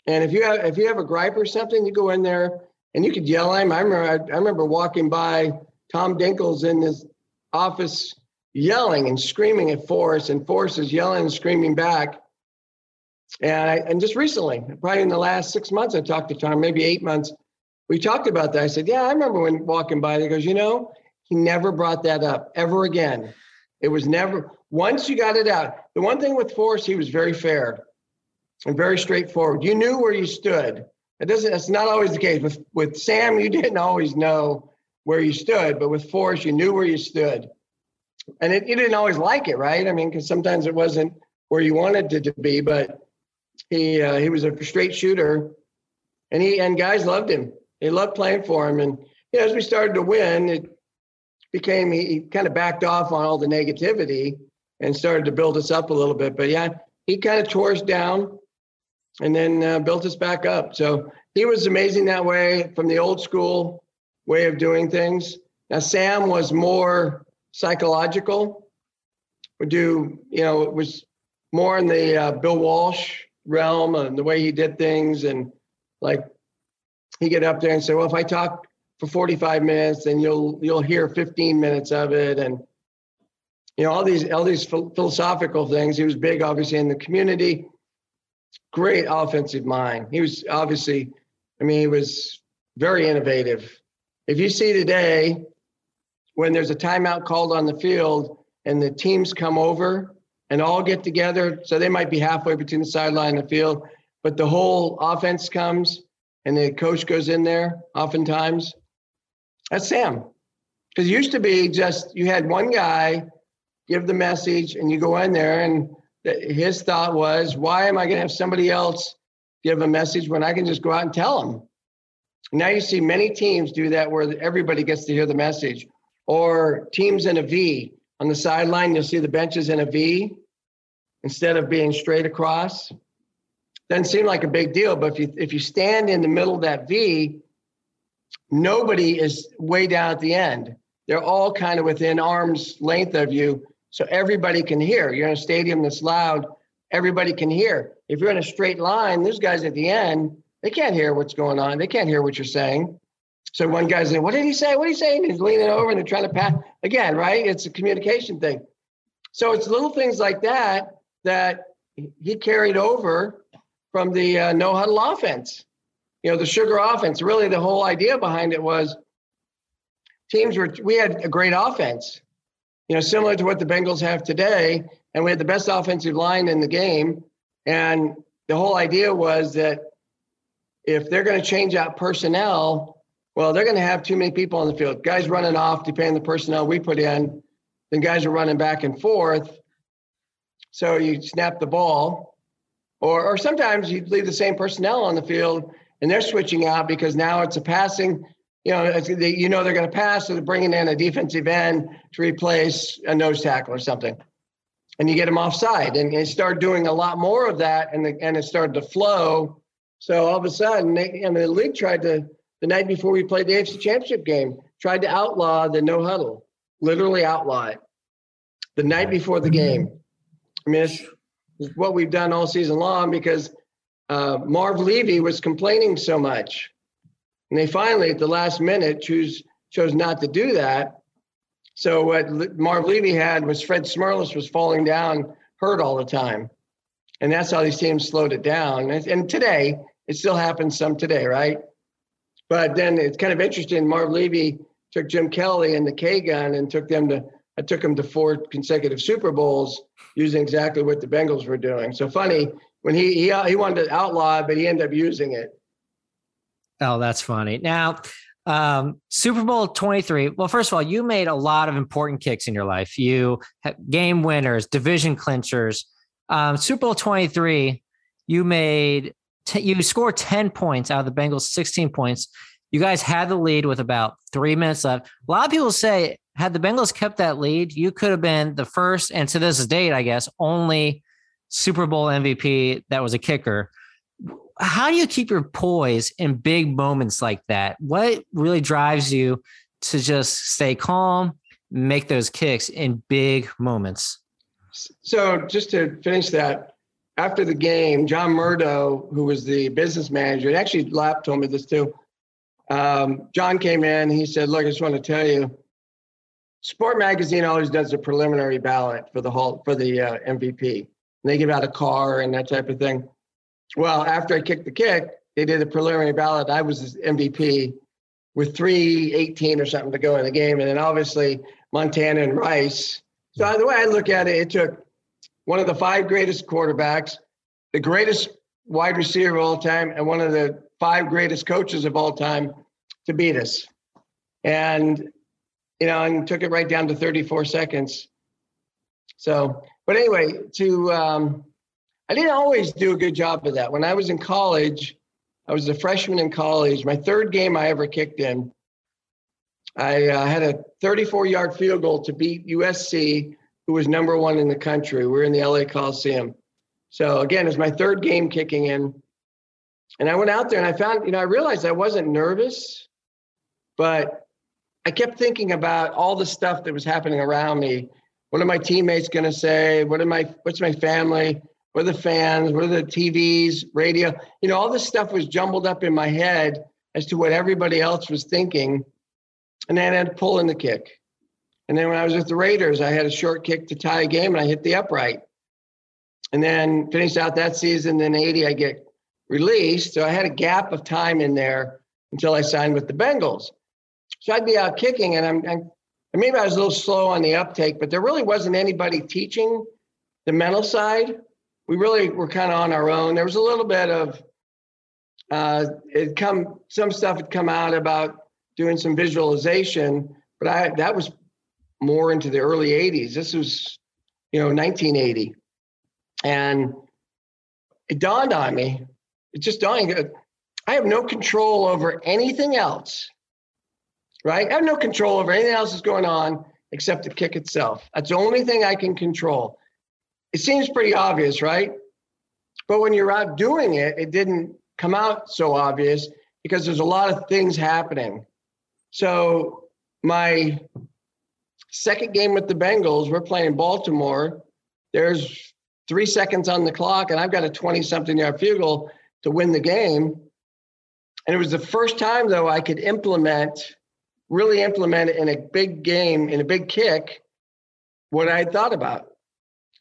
Speaker 2: And if you have if you have a gripe or something, you go in there and you could yell at him. I remember I, I remember walking by Tom Dinkel's in his office yelling and screaming at Forrest, and Forrest is yelling and screaming back. And I, and just recently, probably in the last six months, I talked to Tom, maybe eight months. We talked about that. I said, "Yeah, I remember when walking by." He goes, "You know, he never brought that up ever again. It was never once you got it out. The one thing with Forrest, he was very fair and very straightforward. You knew where you stood. It doesn't. That's not always the case. With with Sam, you didn't always know where you stood, but with Forrest, you knew where you stood, and it, you didn't always like it, right? I mean, because sometimes it wasn't where you wanted it to be, but he uh, he was a straight shooter, and he and guys loved him. They loved playing for him, and you know, as we started to win, it became he, he kind of backed off on all the negativity and started to build us up a little bit. But yeah, he kind of tore us down and then uh, built us back up. So he was amazing that way from the old school way of doing things. Now Sam was more psychological. Would do you know it was more in the uh, Bill Walsh realm and the way he did things and like he get up there and say, well, if I talk for 45 minutes, and you'll you'll hear 15 minutes of it and you know all these all these philosophical things. He was big, obviously, in the community. Great offensive mind. He was obviously, I mean, he was very innovative. If you see today, when there's a timeout called on the field and the teams come over and all get together, so they might be halfway between the sideline and the field, but the whole offense comes and the coach goes in there. Oftentimes, that's Sam. Because it used to be just you had one guy give the message and you go in there and his thought was why am i going to have somebody else give a message when i can just go out and tell them now you see many teams do that where everybody gets to hear the message. Or teams in a v on the sideline you'll see the benches in a v instead of being straight across. Doesn't seem like a big deal but if you if you stand in the middle of that v nobody is way down at the end they're all kind of within arm's length of you so everybody can hear. You're in a stadium that's loud, everybody can hear. If you're in a straight line, there's guys at the end, they can't hear what's going on. They can't hear what you're saying. So one guy's saying, What did he say? What did he say? And he's leaning over and they're trying to pass. Again, right? It's a communication thing. So it's little things like that that he carried over from the uh, no huddle offense. You know, the sugar offense. Really, the whole idea behind it was teams were, we had a great offense you know, similar to what the Bengals have today. And we had the best offensive line in the game. And the whole idea was that if they're going to change out personnel, well, they're going to have too many people on the field. Guys running off, depending on the personnel we put in, then guys are running back and forth. So you snap the ball, or or sometimes you leave the same personnel on the field and they're switching out because now it's a passing you know, they, you know they're going to pass, so they're bringing in a defensive end to replace a nose tackle or something, and you get them offside, and they start doing a lot more of that, and the, and it started to flow. So all of a sudden, they, mean, the league tried to the night before we played the AFC Championship game, tried to outlaw the no huddle, literally outlaw it. The night before the game, I mean, what we've done all season long because uh, Marv Levy was complaining so much. And they finally, at the last minute, choose, chose not to do that. So what Marv Levy had was Fred Smerlas was falling down hurt all the time. And that's how these teams slowed it down. And today, it still happens some today, right? But then it's kind of interesting. Marv Levy took Jim Kelly and the K gun and took them to I took them to four consecutive Super Bowls using exactly what the Bengals were doing. So funny when he he he wanted to outlaw it, but he ended up using it.
Speaker 1: Oh, that's funny. Now, um, Super Bowl 23. Well, first of all, you made a lot of important kicks in your life. You game winners, division clinchers. Um, Super Bowl 23, you made t- you scored 10 points out of the Bengals 16 points. You guys had the lead with about three minutes left. A lot of people say had the Bengals kept that lead, you could have been the first, and to this date, I guess, only Super Bowl MVP that was a kicker. How do you keep your poise in big moments like that? What really drives you to just stay calm, make those kicks in big moments?
Speaker 2: So, just to finish that, after the game, John Murdough, who was the business manager, and actually Lap told me this too. Um, John came in. He said, "Look, I just want to tell you, Sport Magazine always does a preliminary ballot for the whole for the uh, MVP. They give out a car and that type of thing. Well, after I kicked the kick, they did a preliminary ballot. I was MVP with 318 or something to go in the game. And then obviously Montana and Rice. So the way I look at it, it took one of the five greatest quarterbacks, the greatest wide receiver of all time, and one of the five greatest coaches of all time to beat us. And you know, and took it right down to 34 seconds. So, but anyway, to um, I didn't always do a good job of that. When I was in college, I was a freshman in college. My third game I ever kicked in, I uh, had a 34 yard field goal to beat USC, who was number one in the country. We we're in the LA Coliseum. So again, it was my third game kicking in. And I went out there and I found, you know, I realized I wasn't nervous, but I kept thinking about all the stuff that was happening around me. What are my teammates going to say? What am I? What's my family? What are the fans? What are the TVs, radio? You know, all this stuff was jumbled up in my head as to what everybody else was thinking, and then I had to pull in the kick. And then when I was with the Raiders, I had a short kick to tie a game, and I hit the upright. And then finished out that season. Then 80, I get released. So I had a gap of time in there until I signed with the Bengals. So I'd be out kicking, and I'm, I'm maybe I was a little slow on the uptake, but there really wasn't anybody teaching the mental side. We really were kind of on our own. There was a little bit of uh, it come some stuff had come out about doing some visualization, but I that was more into the early 80s. This was, you know, 1980. And it dawned on me, it just dawned, I have no control over anything else right? I have no control over anything else that's going on except the kick itself. That's the only thing I can control. It seems pretty obvious, right? But when you're out doing it, it didn't come out so obvious because there's a lot of things happening. So my second game with the Bengals, we're playing Baltimore. There's three seconds on the clock, and I've got a 20 something yard field goal to win the game. And it was the first time, though, I could implement really implement in a big game, in a big kick, what I thought about.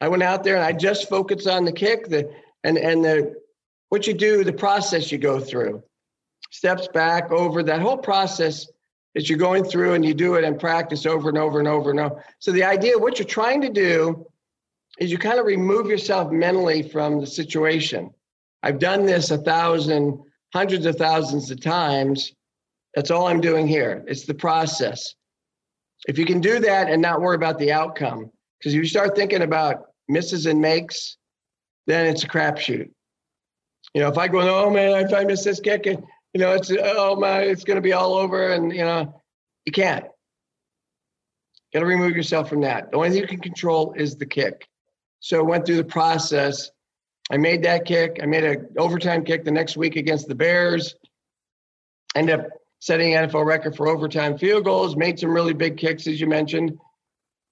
Speaker 2: I went out there and I just focused on the kick, the and and the what you do, the process you go through, steps back over that whole process that you're going through, and you do it in practice over and over and over and over. So the idea, what you're trying to do, is you kind of remove yourself mentally from the situation. I've done this a thousand, hundreds of thousands of times that's all I'm doing here. It's the process. If you can do that and not worry about the outcome, because if you start thinking about misses and makes, then it's a crapshoot. You know, if I go, oh man, if I miss this kick, you know, it's oh man, it's going to be all over, and you know, you can't. You Got to remove yourself from that. The only thing you can control is the kick. So I went through the process. I made that kick. I made an overtime kick the next week against the Bears. Ended up setting NFL record for overtime field goals, made some really big kicks, as you mentioned.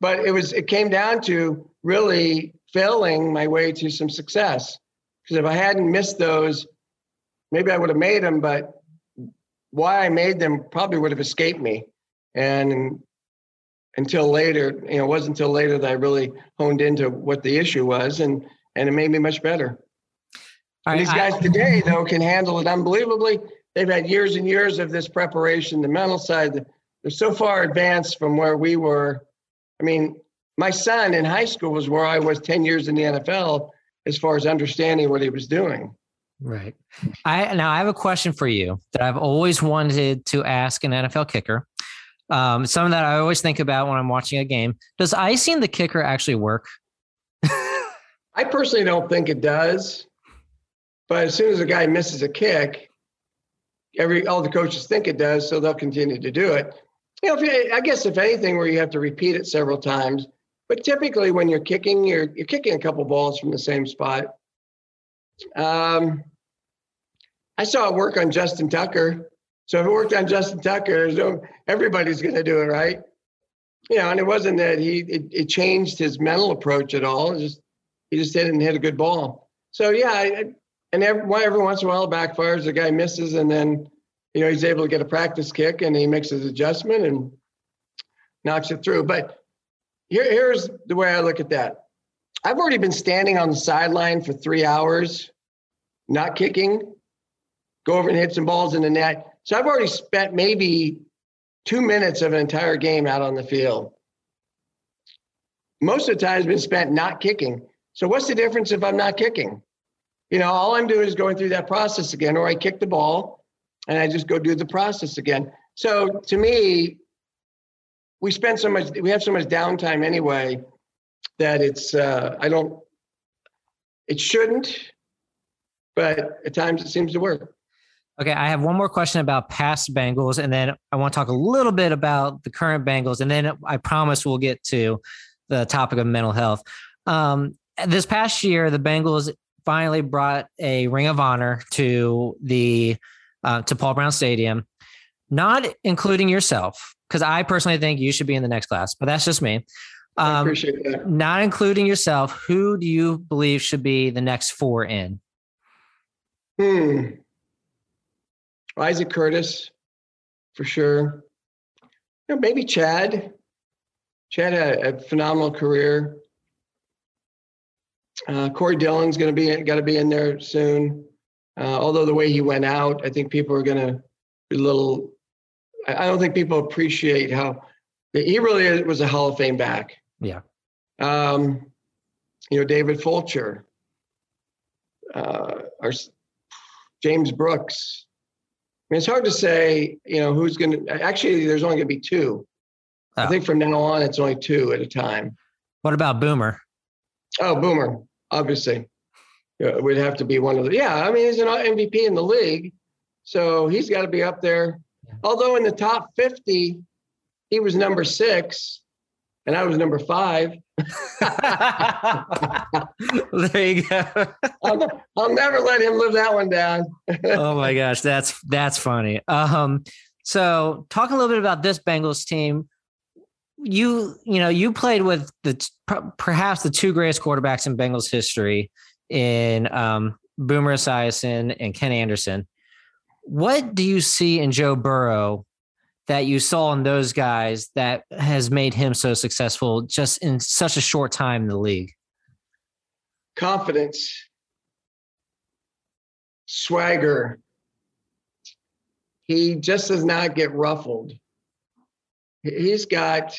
Speaker 2: But it was it came down to really failing my way to some success. Because if I hadn't missed those, maybe I would have made them, but why I made them probably would have escaped me. And until later, you know, it wasn't until later that I really honed into what the issue was, and and it made me much better. Right, these guys I, today, though, can handle it unbelievably. They've had years and years of this preparation. The mental side, they're so far advanced from where we were. I mean, my son in high school was where I was 10 years in the NFL as far as understanding what he was doing.
Speaker 1: Right. I now I have a question for you that I've always wanted to ask an NFL kicker. Um, something that I always think about when I'm watching a game. Does icing the kicker actually work?
Speaker 2: I personally don't think it does. But as soon as a guy misses a kick, every all the coaches think it does, so they'll continue to do it. You know, you, I guess if anything, where you have to repeat it several times. But typically, when you're kicking, you're you're kicking a couple balls from the same spot. Um, I saw it work on Justin Tucker. So if it worked on Justin Tucker, everybody's going to do it, right? You know, and it wasn't that he it, it changed his mental approach at all. It just he just didn't hit a good ball. So yeah, I, and every, every once in a while it backfires. The guy misses, and then you know he's able to get a practice kick, and he makes his adjustment and knocks it through. But here, here's the way I look at that. I've already been standing on the sideline for three hours, not kicking, go over and hit some balls in the net. So I've already spent maybe two minutes of an entire game out on the field. Most of the time has been spent not kicking. So what's the difference if I'm not kicking? You know, all I'm doing is going through that process again, or I kick the ball and I just go do the process again. So to me, we spend so much, we have so much downtime anyway that it's, uh, I don't, it shouldn't, but at times it seems to work.
Speaker 1: Okay, I have one more question about past Bengals, and then I want to talk a little bit about the current Bengals, and then I promise we'll get to the topic of mental health. Um, this past year, the Bengals finally brought a Ring of Honor to the uh, to Paul Brown Stadium, not including yourself, because I personally think you should be in the next class, but that's just me.
Speaker 2: Um, appreciate that.
Speaker 1: Not including yourself, who do you believe should be the next four in?
Speaker 2: Hmm. Isaac Curtis, for sure. You know, maybe Chad. Chad had a phenomenal career. Uh, Corey Dillon's going to be got to be in there soon. Uh, although the way he went out, I think people are going to be a little. I don't think people appreciate how he really was a Hall of Fame back.
Speaker 1: Yeah.
Speaker 2: Um, you know, David Fulcher, uh, our James Brooks, I mean, it's hard to say, you know, who's going to actually, there's only going to be two. Oh. I think from now on, it's only two at a time.
Speaker 1: What about Boomer?
Speaker 2: Oh, Boomer, obviously. It would have to be one of the, yeah, I mean, he's an MVP in the league. So he's got to be up there. Although in the top 50, he was number six and I was number five.
Speaker 1: there you go.
Speaker 2: I'll, I'll, never let him live that one down.
Speaker 1: oh my gosh, that's that's funny. Um, so talk a little bit about this Bengals team, you you know you played with the perhaps the two greatest quarterbacks in Bengals history in um, Boomer Esiason and Ken Anderson. What do you see in Joe Burrow that you saw in those guys that has made him so successful just in such a short time in the league?
Speaker 2: Confidence, swagger. He just does not get ruffled. He's got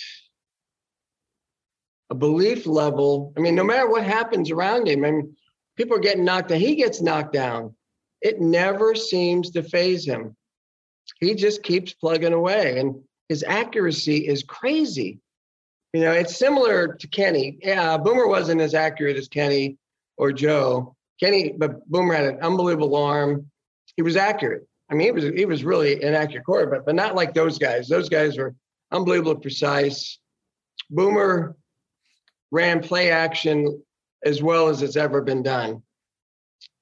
Speaker 2: a belief level. I mean, no matter what happens around him, I mean, people are getting knocked down. He gets knocked down. It never seems to phase him he just keeps plugging away and his accuracy is crazy. You know, it's similar to Kenny. Yeah, Boomer wasn't as accurate as Kenny or Joe. Kenny, but Boomer had an unbelievable arm. He was accurate. I mean, he was he was really an accurate quarterback, but not like those guys. Those guys were unbelievably precise. Boomer ran play action as well as it's ever been done.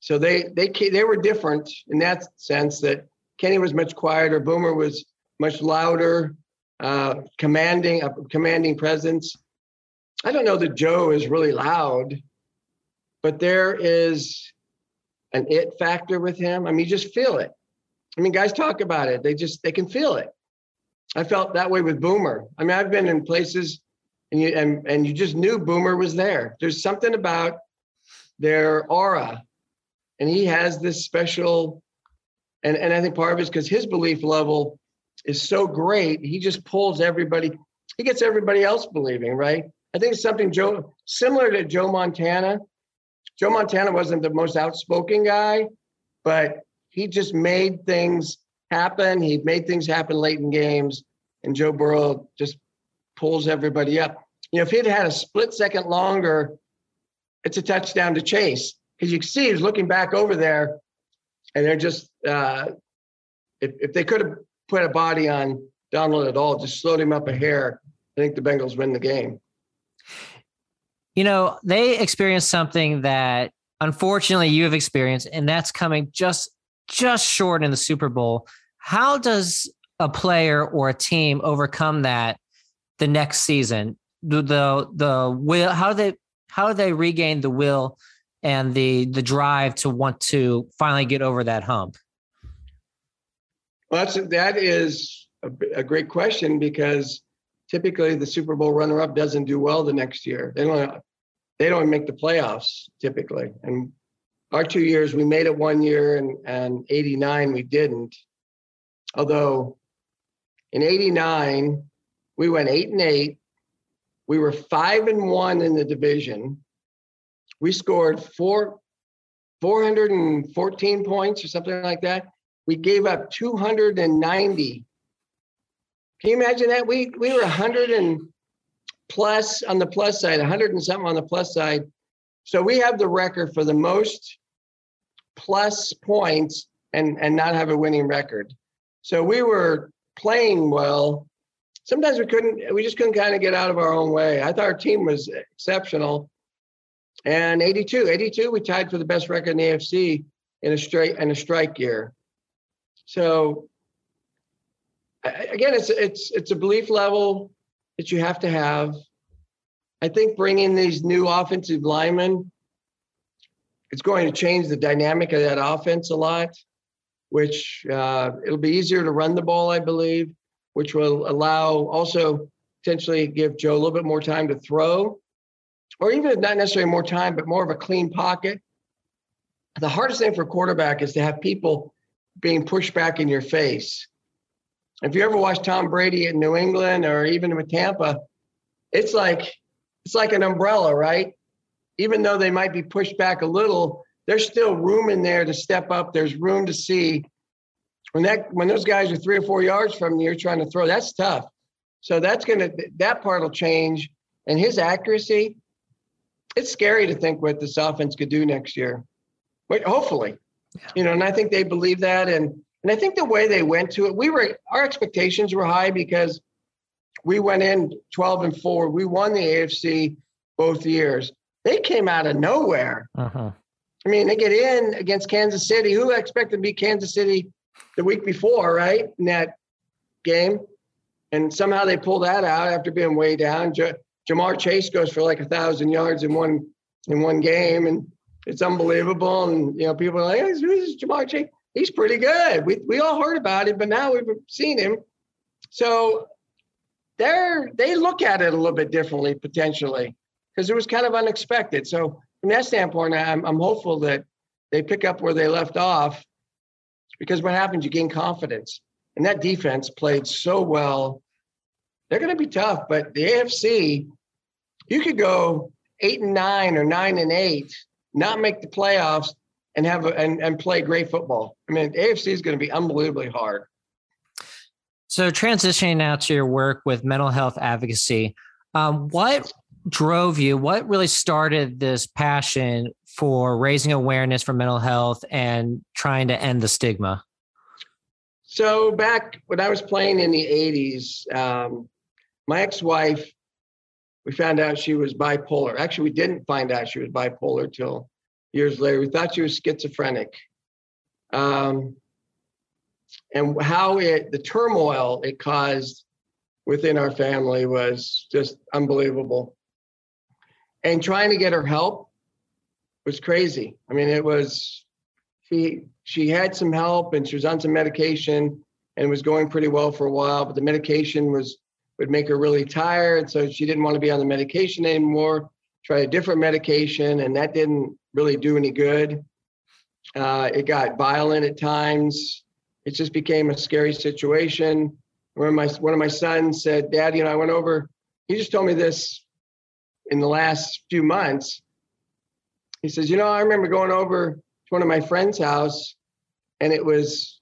Speaker 2: So they they they were different in that sense that Kenny was much quieter. Boomer was much louder, uh, commanding a commanding presence. I don't know that Joe is really loud. but there is an it factor with him. I mean, you just feel it. I mean, guys talk about it. They just they can feel it. I felt that way with Boomer. I mean, I've been in places and you and, and you just knew Boomer was there. There's something about their aura. And he has this special, and, and I think part of it is because his belief level is so great, he just pulls everybody, he gets everybody else believing, right? I think it's something Joe similar to Joe Montana. Joe Montana wasn't the most outspoken guy, but he just made things happen. He made things happen late in games, and Joe Burrow just pulls everybody up. You know, if he'd had a split second longer, it's a touchdown to Chase because you can see he's looking back over there, and they're just uh, if if they could have put a body on Donald at all, just slowed him up a hair, I think the Bengals win the game.
Speaker 1: You know, they experienced something that unfortunately you have experienced, and that's coming just just short in the Super Bowl. How does a player or a team overcome that the next season? The the, the will how do they how do they regain the will and the the drive to want to finally get over that hump?
Speaker 2: Well, that's that is a, a great question because typically the Super Bowl runner-up doesn't do well the next year. They don't they don't make the playoffs typically. And our two years, we made it one year, and and '89 we didn't. Although in '89 we went eight and eight. We were five and one in the division. We scored four, 414 points or something like that. We gave up 290. Can you imagine that? We we were 100 and plus on the plus side, 100 and something on the plus side. So we have the record for the most plus points and and not have a winning record. So we were playing well. Sometimes we couldn't, we just couldn't kind of get out of our own way. I thought our team was exceptional. And 82, 82, we tied for the best record in the AFC in a straight and a strike year. So again, it's it's it's a belief level that you have to have. I think bringing these new offensive linemen, it's going to change the dynamic of that offense a lot. Which uh, it'll be easier to run the ball, I believe, which will allow also potentially give Joe a little bit more time to throw or even if not necessarily more time, but more of a clean pocket. The hardest thing for a quarterback is to have people being pushed back in your face. If you ever watch Tom Brady in New England or even with Tampa, it's like it's like an umbrella, right? Even though they might be pushed back a little, there's still room in there to step up. There's room to see. When that when those guys are three or four yards from you, you're trying to throw. That's tough. So that's gonna that part will change. And his accuracy, it's scary to think what this offense could do next year. But hopefully, you know, and I think they believe that. And and I think the way they went to it, we were our expectations were high because we went in 12 and 4. We won the AFC both years. They came out of nowhere. Uh-huh. I mean, they get in against Kansas City. Who expected to beat Kansas City the week before, right? In that game. And somehow they pull that out after being way down. Ja'Marr Chase goes for like a thousand yards in one in one game, and it's unbelievable. And you know, people are like, "Who's this Ja'Marr Chase? He's pretty good." We we all heard about it, but now we've seen him. So they're they look at it a little bit differently potentially because it was kind of unexpected. So from that standpoint, I'm I'm hopeful that they pick up where they left off because what happens, you gain confidence. And that defense played so well. They're going to be tough, but the AFC, you could go eight and nine or nine and eight, not make the playoffs, and have a, and and play great football. I mean, AFC is going to be unbelievably hard.
Speaker 1: So transitioning now to your work with mental health advocacy, um, what drove you? What really started this passion for raising awareness for mental health and trying to end the stigma?
Speaker 2: So back when I was playing in the '80s, um, my ex-wife we found out she was bipolar. Actually, we didn't find out she was bipolar till years later. We thought she was schizophrenic. Um, and how it, the turmoil it caused within our family was just unbelievable. And trying to get her help was crazy. I mean, it was she she had some help and she was on some medication and was going pretty well for a while, but the medication was would make her really tired, so she didn't want to be on the medication anymore. Tried a different medication, and that didn't really do any good. Uh, it got violent at times. It just became a scary situation. One my one of my sons said, "Dad, you know, I went over." He just told me this in the last few months. He says, "You know, I remember going over to one of my friend's house, and it was."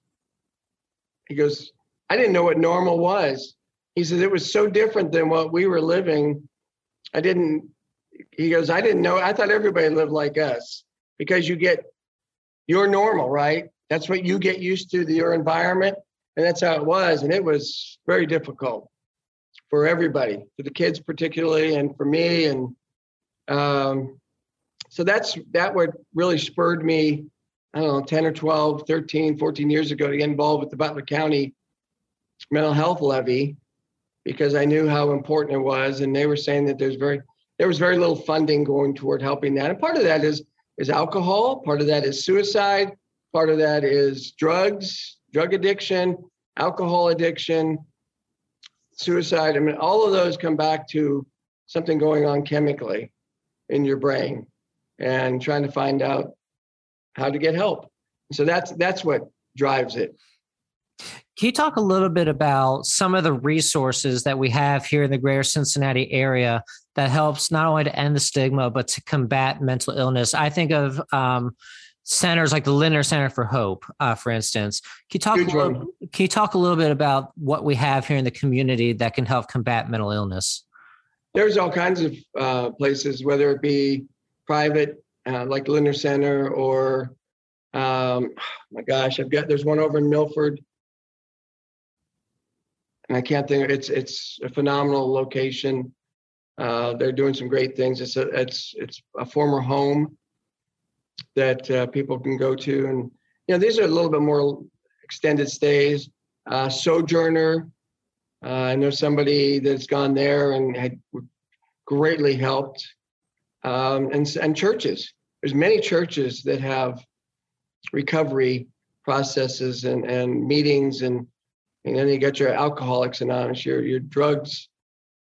Speaker 2: He goes, "I didn't know what normal was." He says it was so different than what we were living. I didn't. He goes, "I didn't know. I thought everybody lived like us because you get your normal, right? That's what you get used to, your environment. And that's how it was. And it was very difficult for everybody, for the kids particularly, and for me. And um, so that's that what really spurred me, I don't know, 10 or 12, 13, 14 years ago to get involved with the Butler County mental health levy because I knew how important it was. And they were saying that there's very there was very little funding going toward helping that. And part of that is is alcohol, part of that is suicide, part of that is drugs, drug addiction, alcohol addiction, suicide. I mean, all of those come back to something going on chemically in your brain and trying to find out how to get help. So that's that's what drives it.
Speaker 1: Can you talk a little bit about some of the resources that we have here in the greater Cincinnati area that helps not only to end the stigma, but to combat mental illness? I think of um, centers like the Lindner Center for Hope, uh, for instance. Can you, talk a little, can you talk a little bit about what we have here in the community that can help combat mental illness?
Speaker 2: There's all kinds of uh, places, whether it be private, uh, like Lindner Center, or um, oh my gosh, I've got there's one over in Milford and I can't think. It's it's a phenomenal location. Uh, they're doing some great things. It's a it's it's a former home that uh, people can go to, and you know these are a little bit more extended stays. Uh, Sojourner, uh, I know somebody that's gone there and had greatly helped, um, and and churches. There's many churches that have recovery processes and and meetings and and then you got your alcoholics anonymous, your your drugs.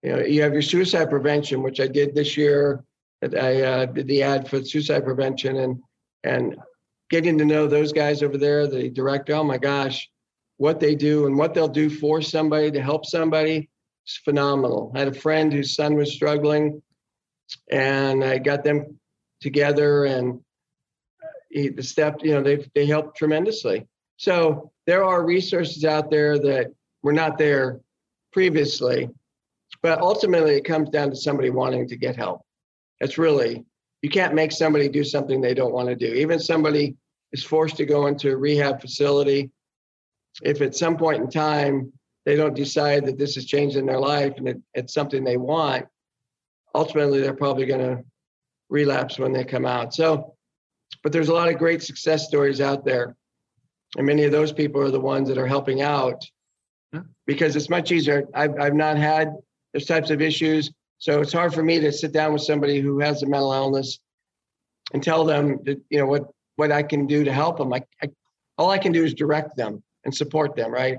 Speaker 2: You know, you have your suicide prevention, which I did this year. I uh, did the ad for suicide prevention and and getting to know those guys over there, the director. Oh my gosh, what they do and what they'll do for somebody to help somebody is phenomenal. I had a friend whose son was struggling, and I got them together and he, the step. You know, they they helped tremendously. So there are resources out there that were not there previously, but ultimately it comes down to somebody wanting to get help. It's really, you can't make somebody do something they don't want to do. Even somebody is forced to go into a rehab facility. If at some point in time they don't decide that this is changing their life and it, it's something they want, ultimately they're probably going to relapse when they come out. So, but there's a lot of great success stories out there and many of those people are the ones that are helping out because it's much easier. I've, I've not had those types of issues. So it's hard for me to sit down with somebody who has a mental illness and tell them that, you know, what, what I can do to help them. I, I, all I can do is direct them and support them, right?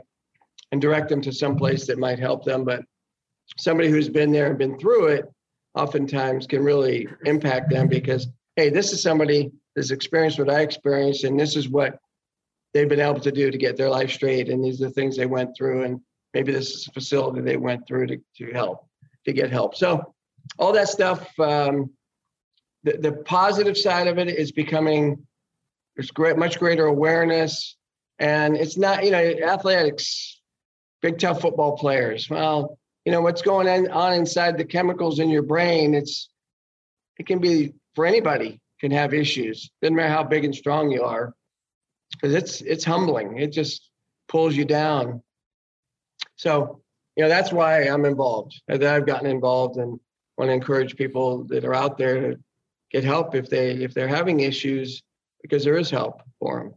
Speaker 2: And direct them to some place that might help them. But somebody who's been there and been through it oftentimes can really impact them because, hey, this is somebody that's experienced what I experienced, and this is what they've been able to do to get their life straight. And these are the things they went through. And maybe this is a facility they went through to, to help, to get help. So all that stuff, um, the, the positive side of it is becoming, there's great, much greater awareness. And it's not, you know, athletics, big tough football players. Well, you know, what's going on inside the chemicals in your brain, it's, it can be for anybody can have issues. Doesn't matter how big and strong you are because it's it's humbling. It just pulls you down. So, you know, that's why I'm involved. That I've gotten involved and want to encourage people that are out there to get help if they if they're having issues because there is help for them.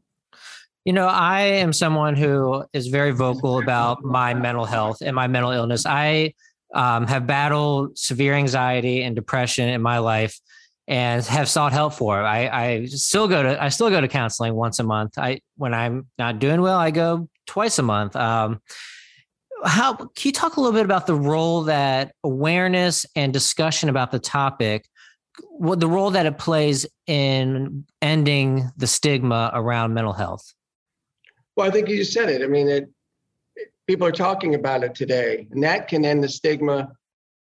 Speaker 1: You know, I am someone who is very vocal about my mental health and my mental illness. I um, have battled severe anxiety and depression in my life. and have sought help for. I, I still go to I still go to counseling once a month. I when I'm not doing well, I go twice a month. Um, how can you talk a little bit about the role that awareness and discussion about the topic, what the role that it plays in ending the stigma around mental health?
Speaker 2: Well, I think you said it. I mean, it, it, people are talking about it today, and that can end the stigma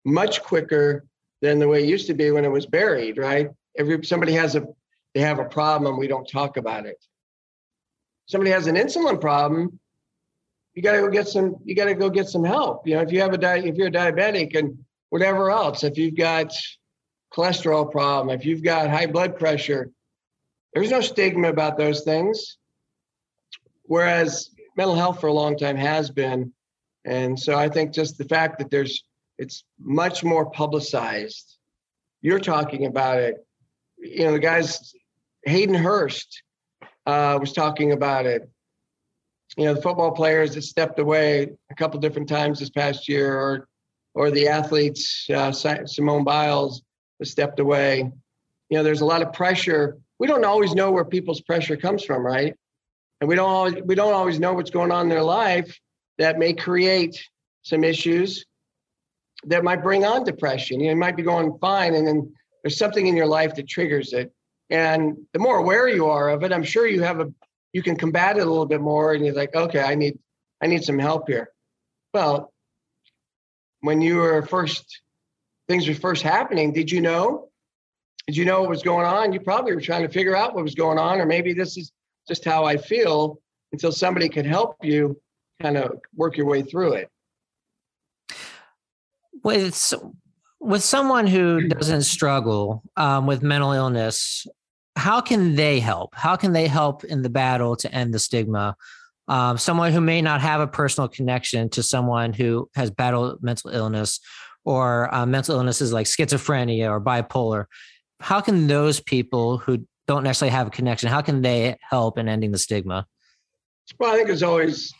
Speaker 2: much quicker than the way it used to be when it was buried. Right? Every somebody has a they have a problem, we don't talk about it. Somebody has an insulin problem, you got to go get some you got to go get some help. You know if you have a di- if you're a diabetic and whatever else if you've got cholesterol problem if you've got high blood pressure there's no stigma about those things. Whereas mental health for a long time has been. And so i think just the fact that there's it's much more publicized. You're talking about it. You know the guys hayden hurst uh, was talking about it you know the football players that stepped away a couple different times this past year, or or the athletes, uh, Simone Biles stepped away. You know, there's a lot of pressure. We don't always know where people's pressure comes from, right? And we don't always we don't always know what's going on in their life that may create some issues that might bring on depression. You, know, you might be going fine, and then there's something in your life that triggers it. And the more aware you are of it, I'm sure you have a you can combat it a little bit more and you're like okay i need i need some help here. Well when you were first things were first happening did you know? Did you know what was going on? You probably were trying to figure out what was going on or maybe this is just how i feel until somebody could help you kind of work your way through it.
Speaker 1: With with someone who doesn't struggle um, with mental illness how can they help? How can they help in the battle to end the stigma? Um, someone who may not have a personal connection to someone who has battled mental illness or uh, mental illnesses like schizophrenia or bipolar. How can those people who don't necessarily have a connection, how can they help in ending the stigma?
Speaker 2: Well, I think it's always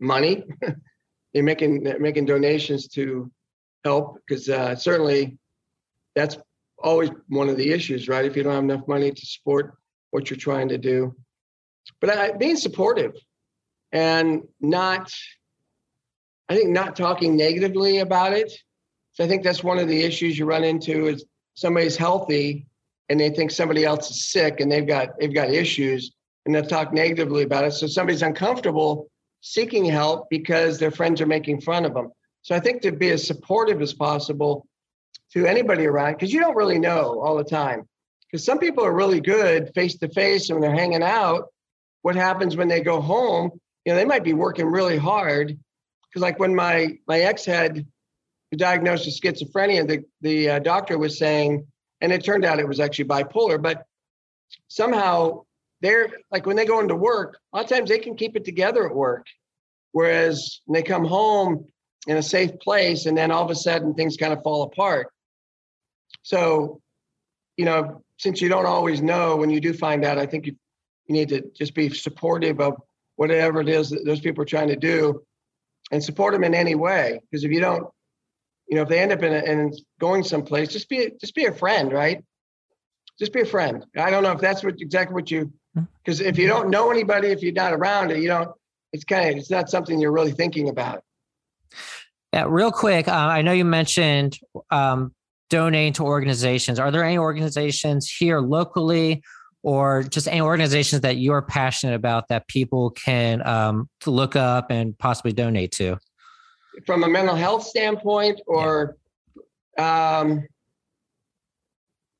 Speaker 2: money. You're making making donations to help because uh, certainly that's always one of the issues, right? If you don't have enough money to support what you're trying to do. But I, being supportive and not, I think, not talking negatively about it. So I think that's one of the issues you run into is somebody's healthy and they think somebody else is sick and they've got they've got issues and they'll talk negatively about it. So somebody's uncomfortable seeking help because their friends are making fun of them. So I think to be as supportive as possible to anybody around because you don't really know all the time. Because some people are really good face to face and when they're hanging out. What happens when they go home? You know, they might be working really hard. Because like when my my ex had diagnosed with schizophrenia, the the uh, doctor was saying, and it turned out it was actually bipolar. But somehow they're like when they go into work, a lot of times they can keep it together at work, whereas when they come home in a safe place, and then all of a sudden things kind of fall apart. So, you know, since you don't always know when you do find out, I think you, you need to just be supportive of whatever it is that those people are trying to do and support them in any way. Because if you don't, you know, if they end up in, a, in going someplace, just be just be a friend, right? Just be a friend. I don't know if that's what exactly what you because if you don't know anybody, if you're not around it, you don't. It's kind of it's not something you're really thinking about.
Speaker 1: Yeah, real quick. Uh, I know you mentioned um, donating to organizations. Are there any organizations here locally or just any organizations that you're passionate about that people can um, look up and possibly donate to?
Speaker 2: From a mental health standpoint, or yeah. um,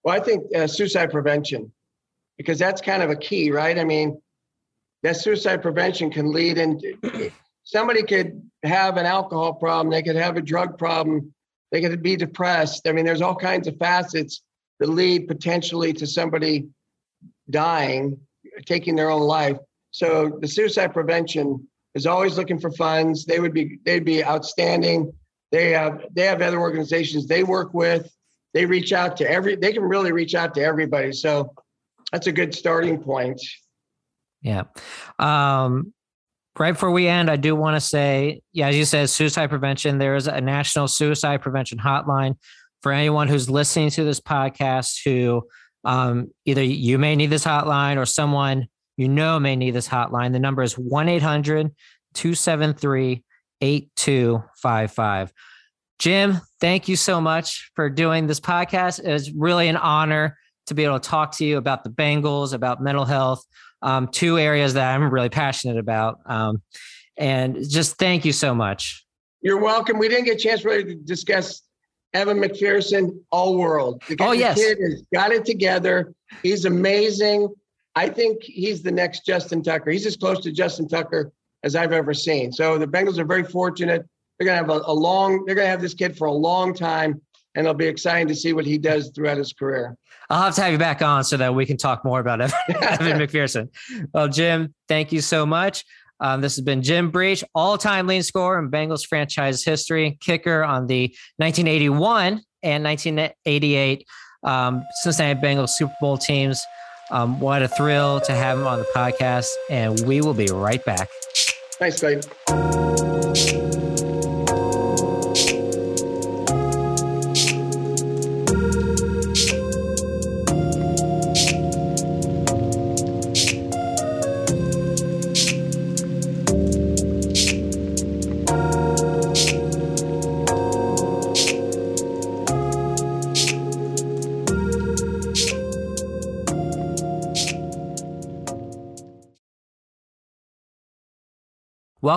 Speaker 2: well, I think uh, suicide prevention, because that's kind of a key, right? I mean, that suicide prevention can lead into somebody could have an alcohol problem, they could have a drug problem, they could be depressed. I mean, there's all kinds of facets that lead potentially to somebody dying, taking their own life. So the suicide prevention is always looking for funds. They would be they'd be outstanding. They have they have other organizations they work with. They reach out to every they can really reach out to everybody. So that's a good starting point.
Speaker 1: Yeah. Um, right before we end, I do want to say, yeah, as you said, suicide prevention. There is a national suicide prevention hotline. for anyone who's listening to this podcast who um, either you may need this hotline or someone you know may need this hotline, the number is 1 800 273 8255. Jim, thank you so much for doing this podcast. It was really an honor to be able to talk to you about the Bengals, about mental health, um, two areas that I'm really passionate about. Um, and just thank you so much.
Speaker 2: You're welcome. We didn't get a chance really to discuss Evan McPherson, all world.
Speaker 1: The, oh, yes.
Speaker 2: kid has got it together. He's amazing. I think he's the next Justin Tucker. He's as close to Justin Tucker as I've ever seen. So the Bengals are very fortunate. They're going to have a, a long, they're going to have this kid for a long time, and it'll be exciting to see what he does throughout his career.
Speaker 1: I'll have to have you back on so that we can talk more about Evan, Evan McPherson. Well, Jim, thank you so much. Um, this has been Jim Breech, all-time leading scorer in Bengals franchise history, kicker on the 1981 and 1988 um, Cincinnati Bengals Super Bowl teams. Um, what a thrill to have him on the podcast, and we will be right back.
Speaker 2: Thanks, Clayton.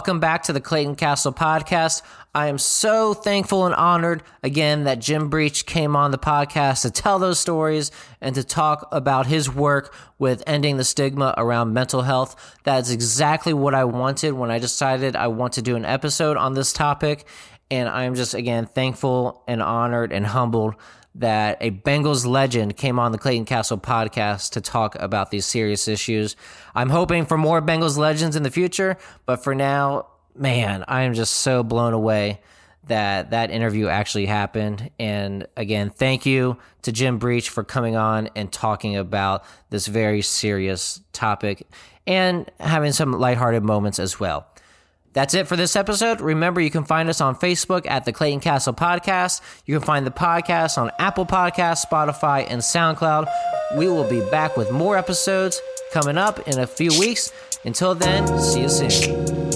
Speaker 1: Welcome back to the Clayton Castle podcast. I am so thankful and honored again that Jim Breech came on the podcast to tell those stories and to talk about his work with ending the stigma around mental health. That's exactly what I wanted when I decided I want to do an episode on this topic. And I'm just again thankful and honored and humbled that a Bengals legend came on the Clayton Castle podcast to talk about these serious issues. I'm hoping for more Bengals legends in the future, but for now, man, I am just so blown away that that interview actually happened. And again, thank you to Jim Breech for coming on and talking about this very serious topic and having some lighthearted moments as well. That's it for this episode. Remember, you can find us on Facebook at the Clayton Castle Podcast. You can find the podcast on Apple Podcasts, Spotify, and SoundCloud. We will be back with more episodes coming up in a few weeks. Until then, see you soon.